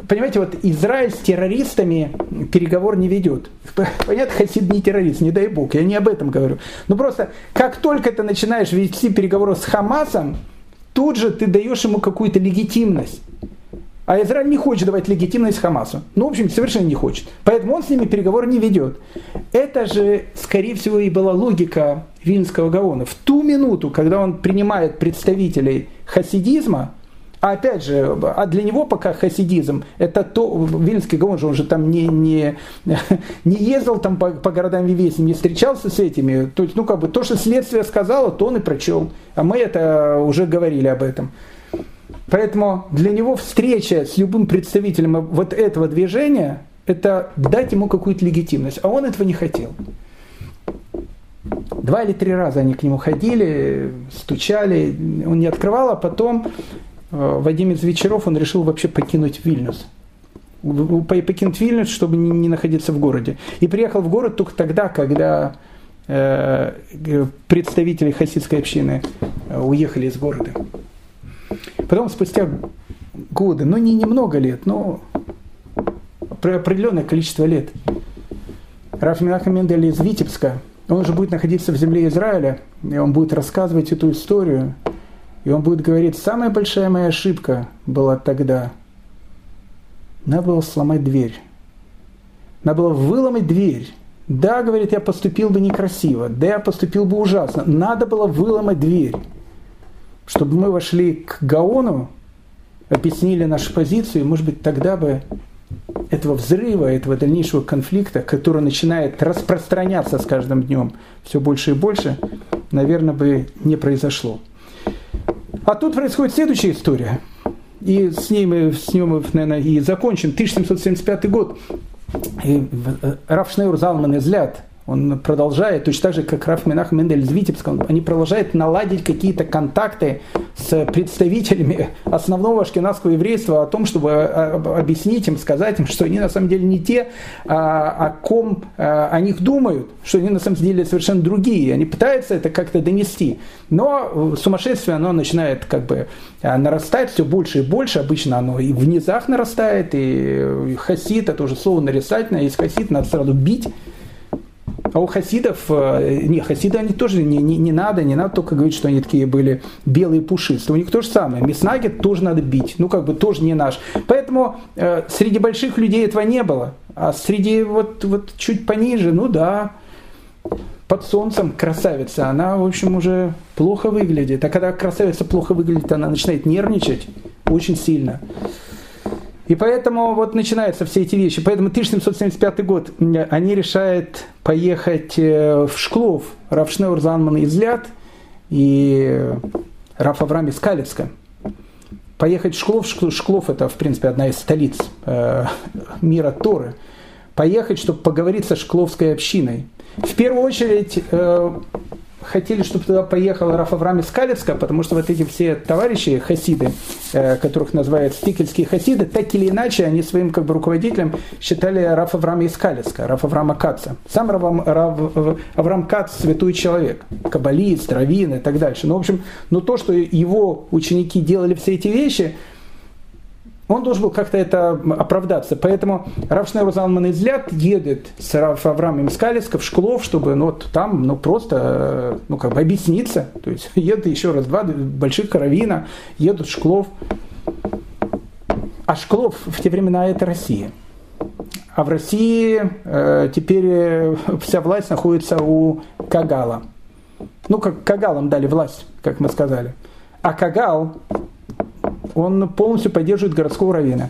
Понимаете, вот Израиль с террористами переговор не ведет. Понятно, Хасид не террорист, не дай бог, я не об этом говорю. Но просто как только ты начинаешь вести переговоры с Хамасом, тут же ты даешь ему какую-то легитимность. А Израиль не хочет давать легитимность Хамасу. Ну, в общем, совершенно не хочет. Поэтому он с ними переговоры не ведет. Это же, скорее всего, и была логика Вильнского Гаона. В ту минуту, когда он принимает представителей хасидизма, а опять же, а для него пока хасидизм, это то, Вильнский Гаон же, он же там не, не, не ездил там по, по городам Вивеси, не встречался с этими. То есть, ну, как бы, то, что следствие сказало, то он и прочел. А мы это уже говорили об этом. Поэтому для него встреча с любым представителем вот этого движения, это дать ему какую-то легитимность. А он этого не хотел. Два или три раза они к нему ходили, стучали, он не открывал, а потом в один из вечеров он решил вообще покинуть Вильнюс. Покинуть Вильнюс, чтобы не находиться в городе. И приехал в город только тогда, когда э, представители хасидской общины э, уехали из города. Потом, спустя годы, ну не немного лет, но определенное количество лет, Раф Минаха Мендель из Витебска, он уже будет находиться в земле Израиля, и он будет рассказывать эту историю, и он будет говорить, самая большая моя ошибка была тогда. Надо было сломать дверь. Надо было выломать дверь. Да, говорит, я поступил бы некрасиво. Да, я поступил бы ужасно. Надо было выломать дверь. Чтобы мы вошли к Гаону, объяснили нашу позицию, и, может быть, тогда бы этого взрыва, этого дальнейшего конфликта, который начинает распространяться с каждым днем все больше и больше, наверное, бы не произошло. А тут происходит следующая история. И с ней мы, с ним наверное, и закончим. 1775 год. Э, Раф Шнeur Залман Излят, он продолжает, точно так же, как Раф Минах Мендель из Витебска, они продолжают наладить какие-то контакты с представителями основного ашкенадского еврейства о том, чтобы а, объяснить им, сказать им, что они на самом деле не те, а, о ком а, о них думают, что они на самом деле совершенно другие. Они пытаются это как-то донести. Но сумасшествие, оно начинает как бы нарастать все больше и больше. Обычно оно и в низах нарастает, и хасид, это уже слово нарисательное, есть хасид, надо сразу бить а у хасидов, э, не, хасиды они тоже не, не, не надо, не надо только говорить, что они такие были белые пушистые. У них то же самое. Мяснагет тоже надо бить. Ну, как бы тоже не наш. Поэтому э, среди больших людей этого не было. А среди вот, вот чуть пониже, ну да, под солнцем красавица, она, в общем, уже плохо выглядит. А когда красавица плохо выглядит, она начинает нервничать очень сильно. И поэтому вот начинаются все эти вещи. Поэтому 1775 год они решают поехать э, в Шклов, Равшнеур Занман из Ляд и Раф Авраам из Калицка. Поехать в Шклов, Шклов это, в принципе, одна из столиц э, мира Торы. Поехать, чтобы поговорить со шкловской общиной. В первую очередь э, хотели, чтобы туда поехал Раф Авраам из Калицка, потому что вот эти все товарищи, хасиды, которых называют стикельские хасиды, так или иначе, они своим как бы руководителем считали Раф Авраама из Калицка, Раф Авраама Каца. Сам Раф, Раф, Авраам Кац – святой человек, каббалист, раввин и так дальше. Ну, в общем, но то, что его ученики делали все эти вещи – он должен был как-то это оправдаться. Поэтому Рав Шнeur Залман Излят едет с Рав Авраамом Скалиска в Шклов, чтобы ну, вот, там ну, просто ну, как бы объясниться. То есть едут еще раз два больших каравина, едут в Шклов. А Шклов в те времена это Россия. А в России э, теперь э, вся власть находится у Кагала. Ну, как Кагалам дали власть, как мы сказали. А Кагал он полностью поддерживает городского равина.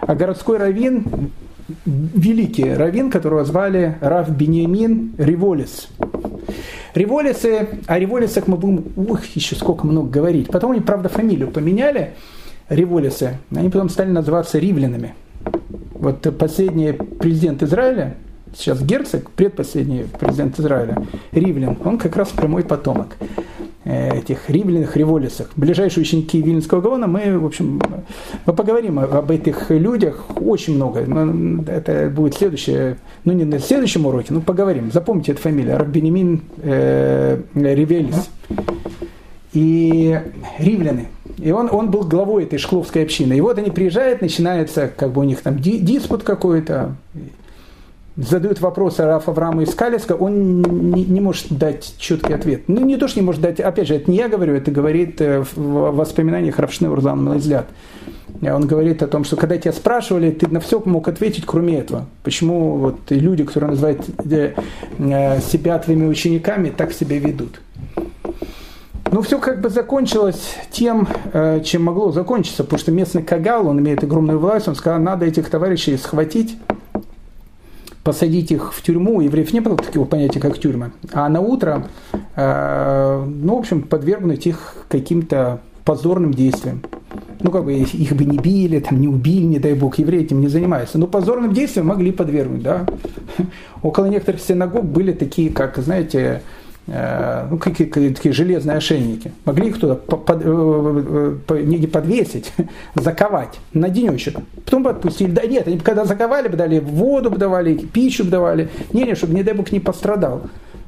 А городской равин, великий равин, которого звали Рав Бениамин Риволис. Риволисы, о Риволисах мы будем, ух, еще сколько много говорить. Потом они, правда, фамилию поменяли, Риволисы, они потом стали называться ривлинами. Вот последний президент Израиля, сейчас герцог, предпоследний президент Израиля, Ривлин, он как раз прямой потомок. Э, этих римляных революциях. Ближайшие ученики Вильнинского Гаона, мы, в общем, мы поговорим об этих людях очень много. Это будет следующее, ну не на следующем уроке, но поговорим. Запомните эту фамилию, Раббенемин э, Ревелис. И римляне. И он, он был главой этой шкловской общины. И вот они приезжают, начинается как бы у них там диспут какой-то, задают вопрос Раф Аврааму из Калиска, он не, не может дать четкий ответ. Ну, не то, что не может дать, опять же, это не я говорю, это говорит э, в воспоминаниях Равшны Урзан Малайзлят. Он говорит о том, что когда тебя спрашивали, ты на все мог ответить, кроме этого. Почему вот люди, которые называют э, э, себя твоими учениками, так себя ведут? Ну, все как бы закончилось тем, чем могло закончиться, потому что местный Кагал, он имеет огромную власть, он сказал, надо этих товарищей схватить, посадить их в тюрьму, евреев не было такого понятия, как тюрьма, а на утро, э, ну, в общем, подвергнуть их каким-то позорным действиям. Ну, как бы их бы не били, там, не убили, не дай бог, евреи этим не занимаются. Но позорным действием могли подвергнуть, да. Около некоторых синагог были такие, как, знаете, ну, какие, такие железные ошейники. Могли их туда под, э, э, не подвесить, заковать на денечек. Потом бы отпустили. Да нет, они когда заковали бы, дали воду бы давали, пищу бы давали. Не, не, чтобы, не дай бог, не пострадал.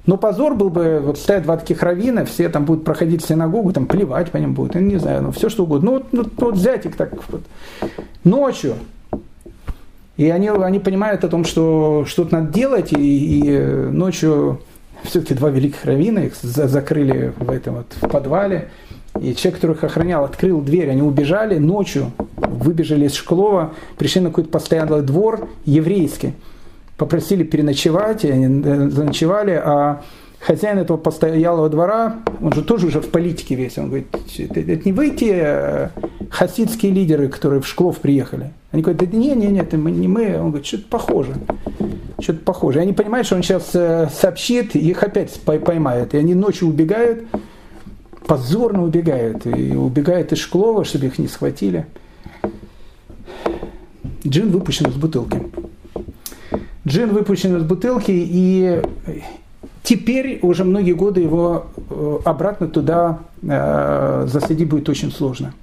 Но позор был бы, вот стоят два таких раввина, все там будут проходить в синагогу, там плевать по ним будут, я не знаю, ну все что угодно. Ну, ну, ну вот взять их так вот ночью, и они, они понимают о том, что что-то надо делать, и, и ночью все-таки два великих раввина, их закрыли в этом вот в подвале. И человек, который их охранял, открыл дверь, они убежали ночью, выбежали из Шклова, пришли на какой-то постоянный двор еврейский. Попросили переночевать, и они э, заночевали, а хозяин этого постоялого двора, он же тоже уже в политике весь, он говорит, это, не вы те э, хасидские лидеры, которые в Шклов приехали. Они говорят, да не, не, не, это мы, не мы. Он говорит, что-то похоже что-то похоже. И они понимают, что он сейчас э, сообщит, и их опять поймают. И они ночью убегают, позорно убегают. И убегают из Шклова, чтобы их не схватили. Джин выпущен из бутылки. Джин выпущен из бутылки, и теперь уже многие годы его э, обратно туда э, засадить будет очень сложно.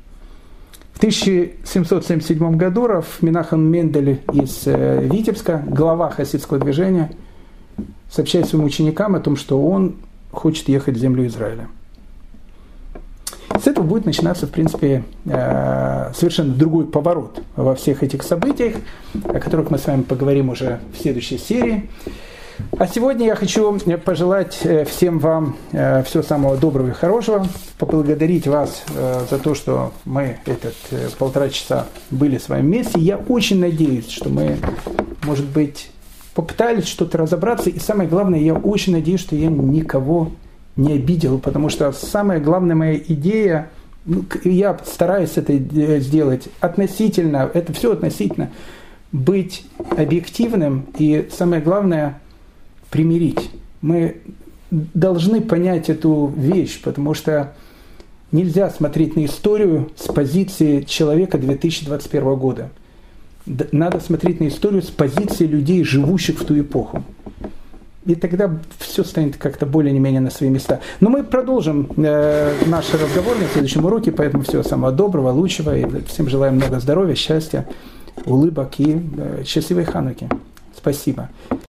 В 1777 году Раф Минахан Мендель из э, Витебска, глава хасидского движения, сообщает своим ученикам о том, что он хочет ехать в землю Израиля. С этого будет начинаться, в принципе, совершенно другой поворот во всех этих событиях, о которых мы с вами поговорим уже в следующей серии. А сегодня я хочу э, пожелать э, всем вам э, всего самого доброго и хорошего, поблагодарить вас за то, что мы этот полтора часа были с вами вместе. Я очень надеюсь, что мы, может быть, попытались что-то разобраться. И самое главное, я очень надеюсь, что я никого не обидел, потому что самая главная моя идея, ну, я стараюсь это сделать относительно, это все относительно, быть объективным и самое главное – примирить. Мы должны понять эту вещь, потому что нельзя смотреть на историю с позиции человека 2021 года. Надо смотреть на историю с позиции людей, живущих в ту эпоху. И тогда все станет как-то более-менее на свои места. Но мы продолжим э, наш разговор на следующем уроке, поэтому всего самого доброго, лучшего. И всем желаем много здоровья, счастья, улыбок и э, счастливой хануки. Спасибо.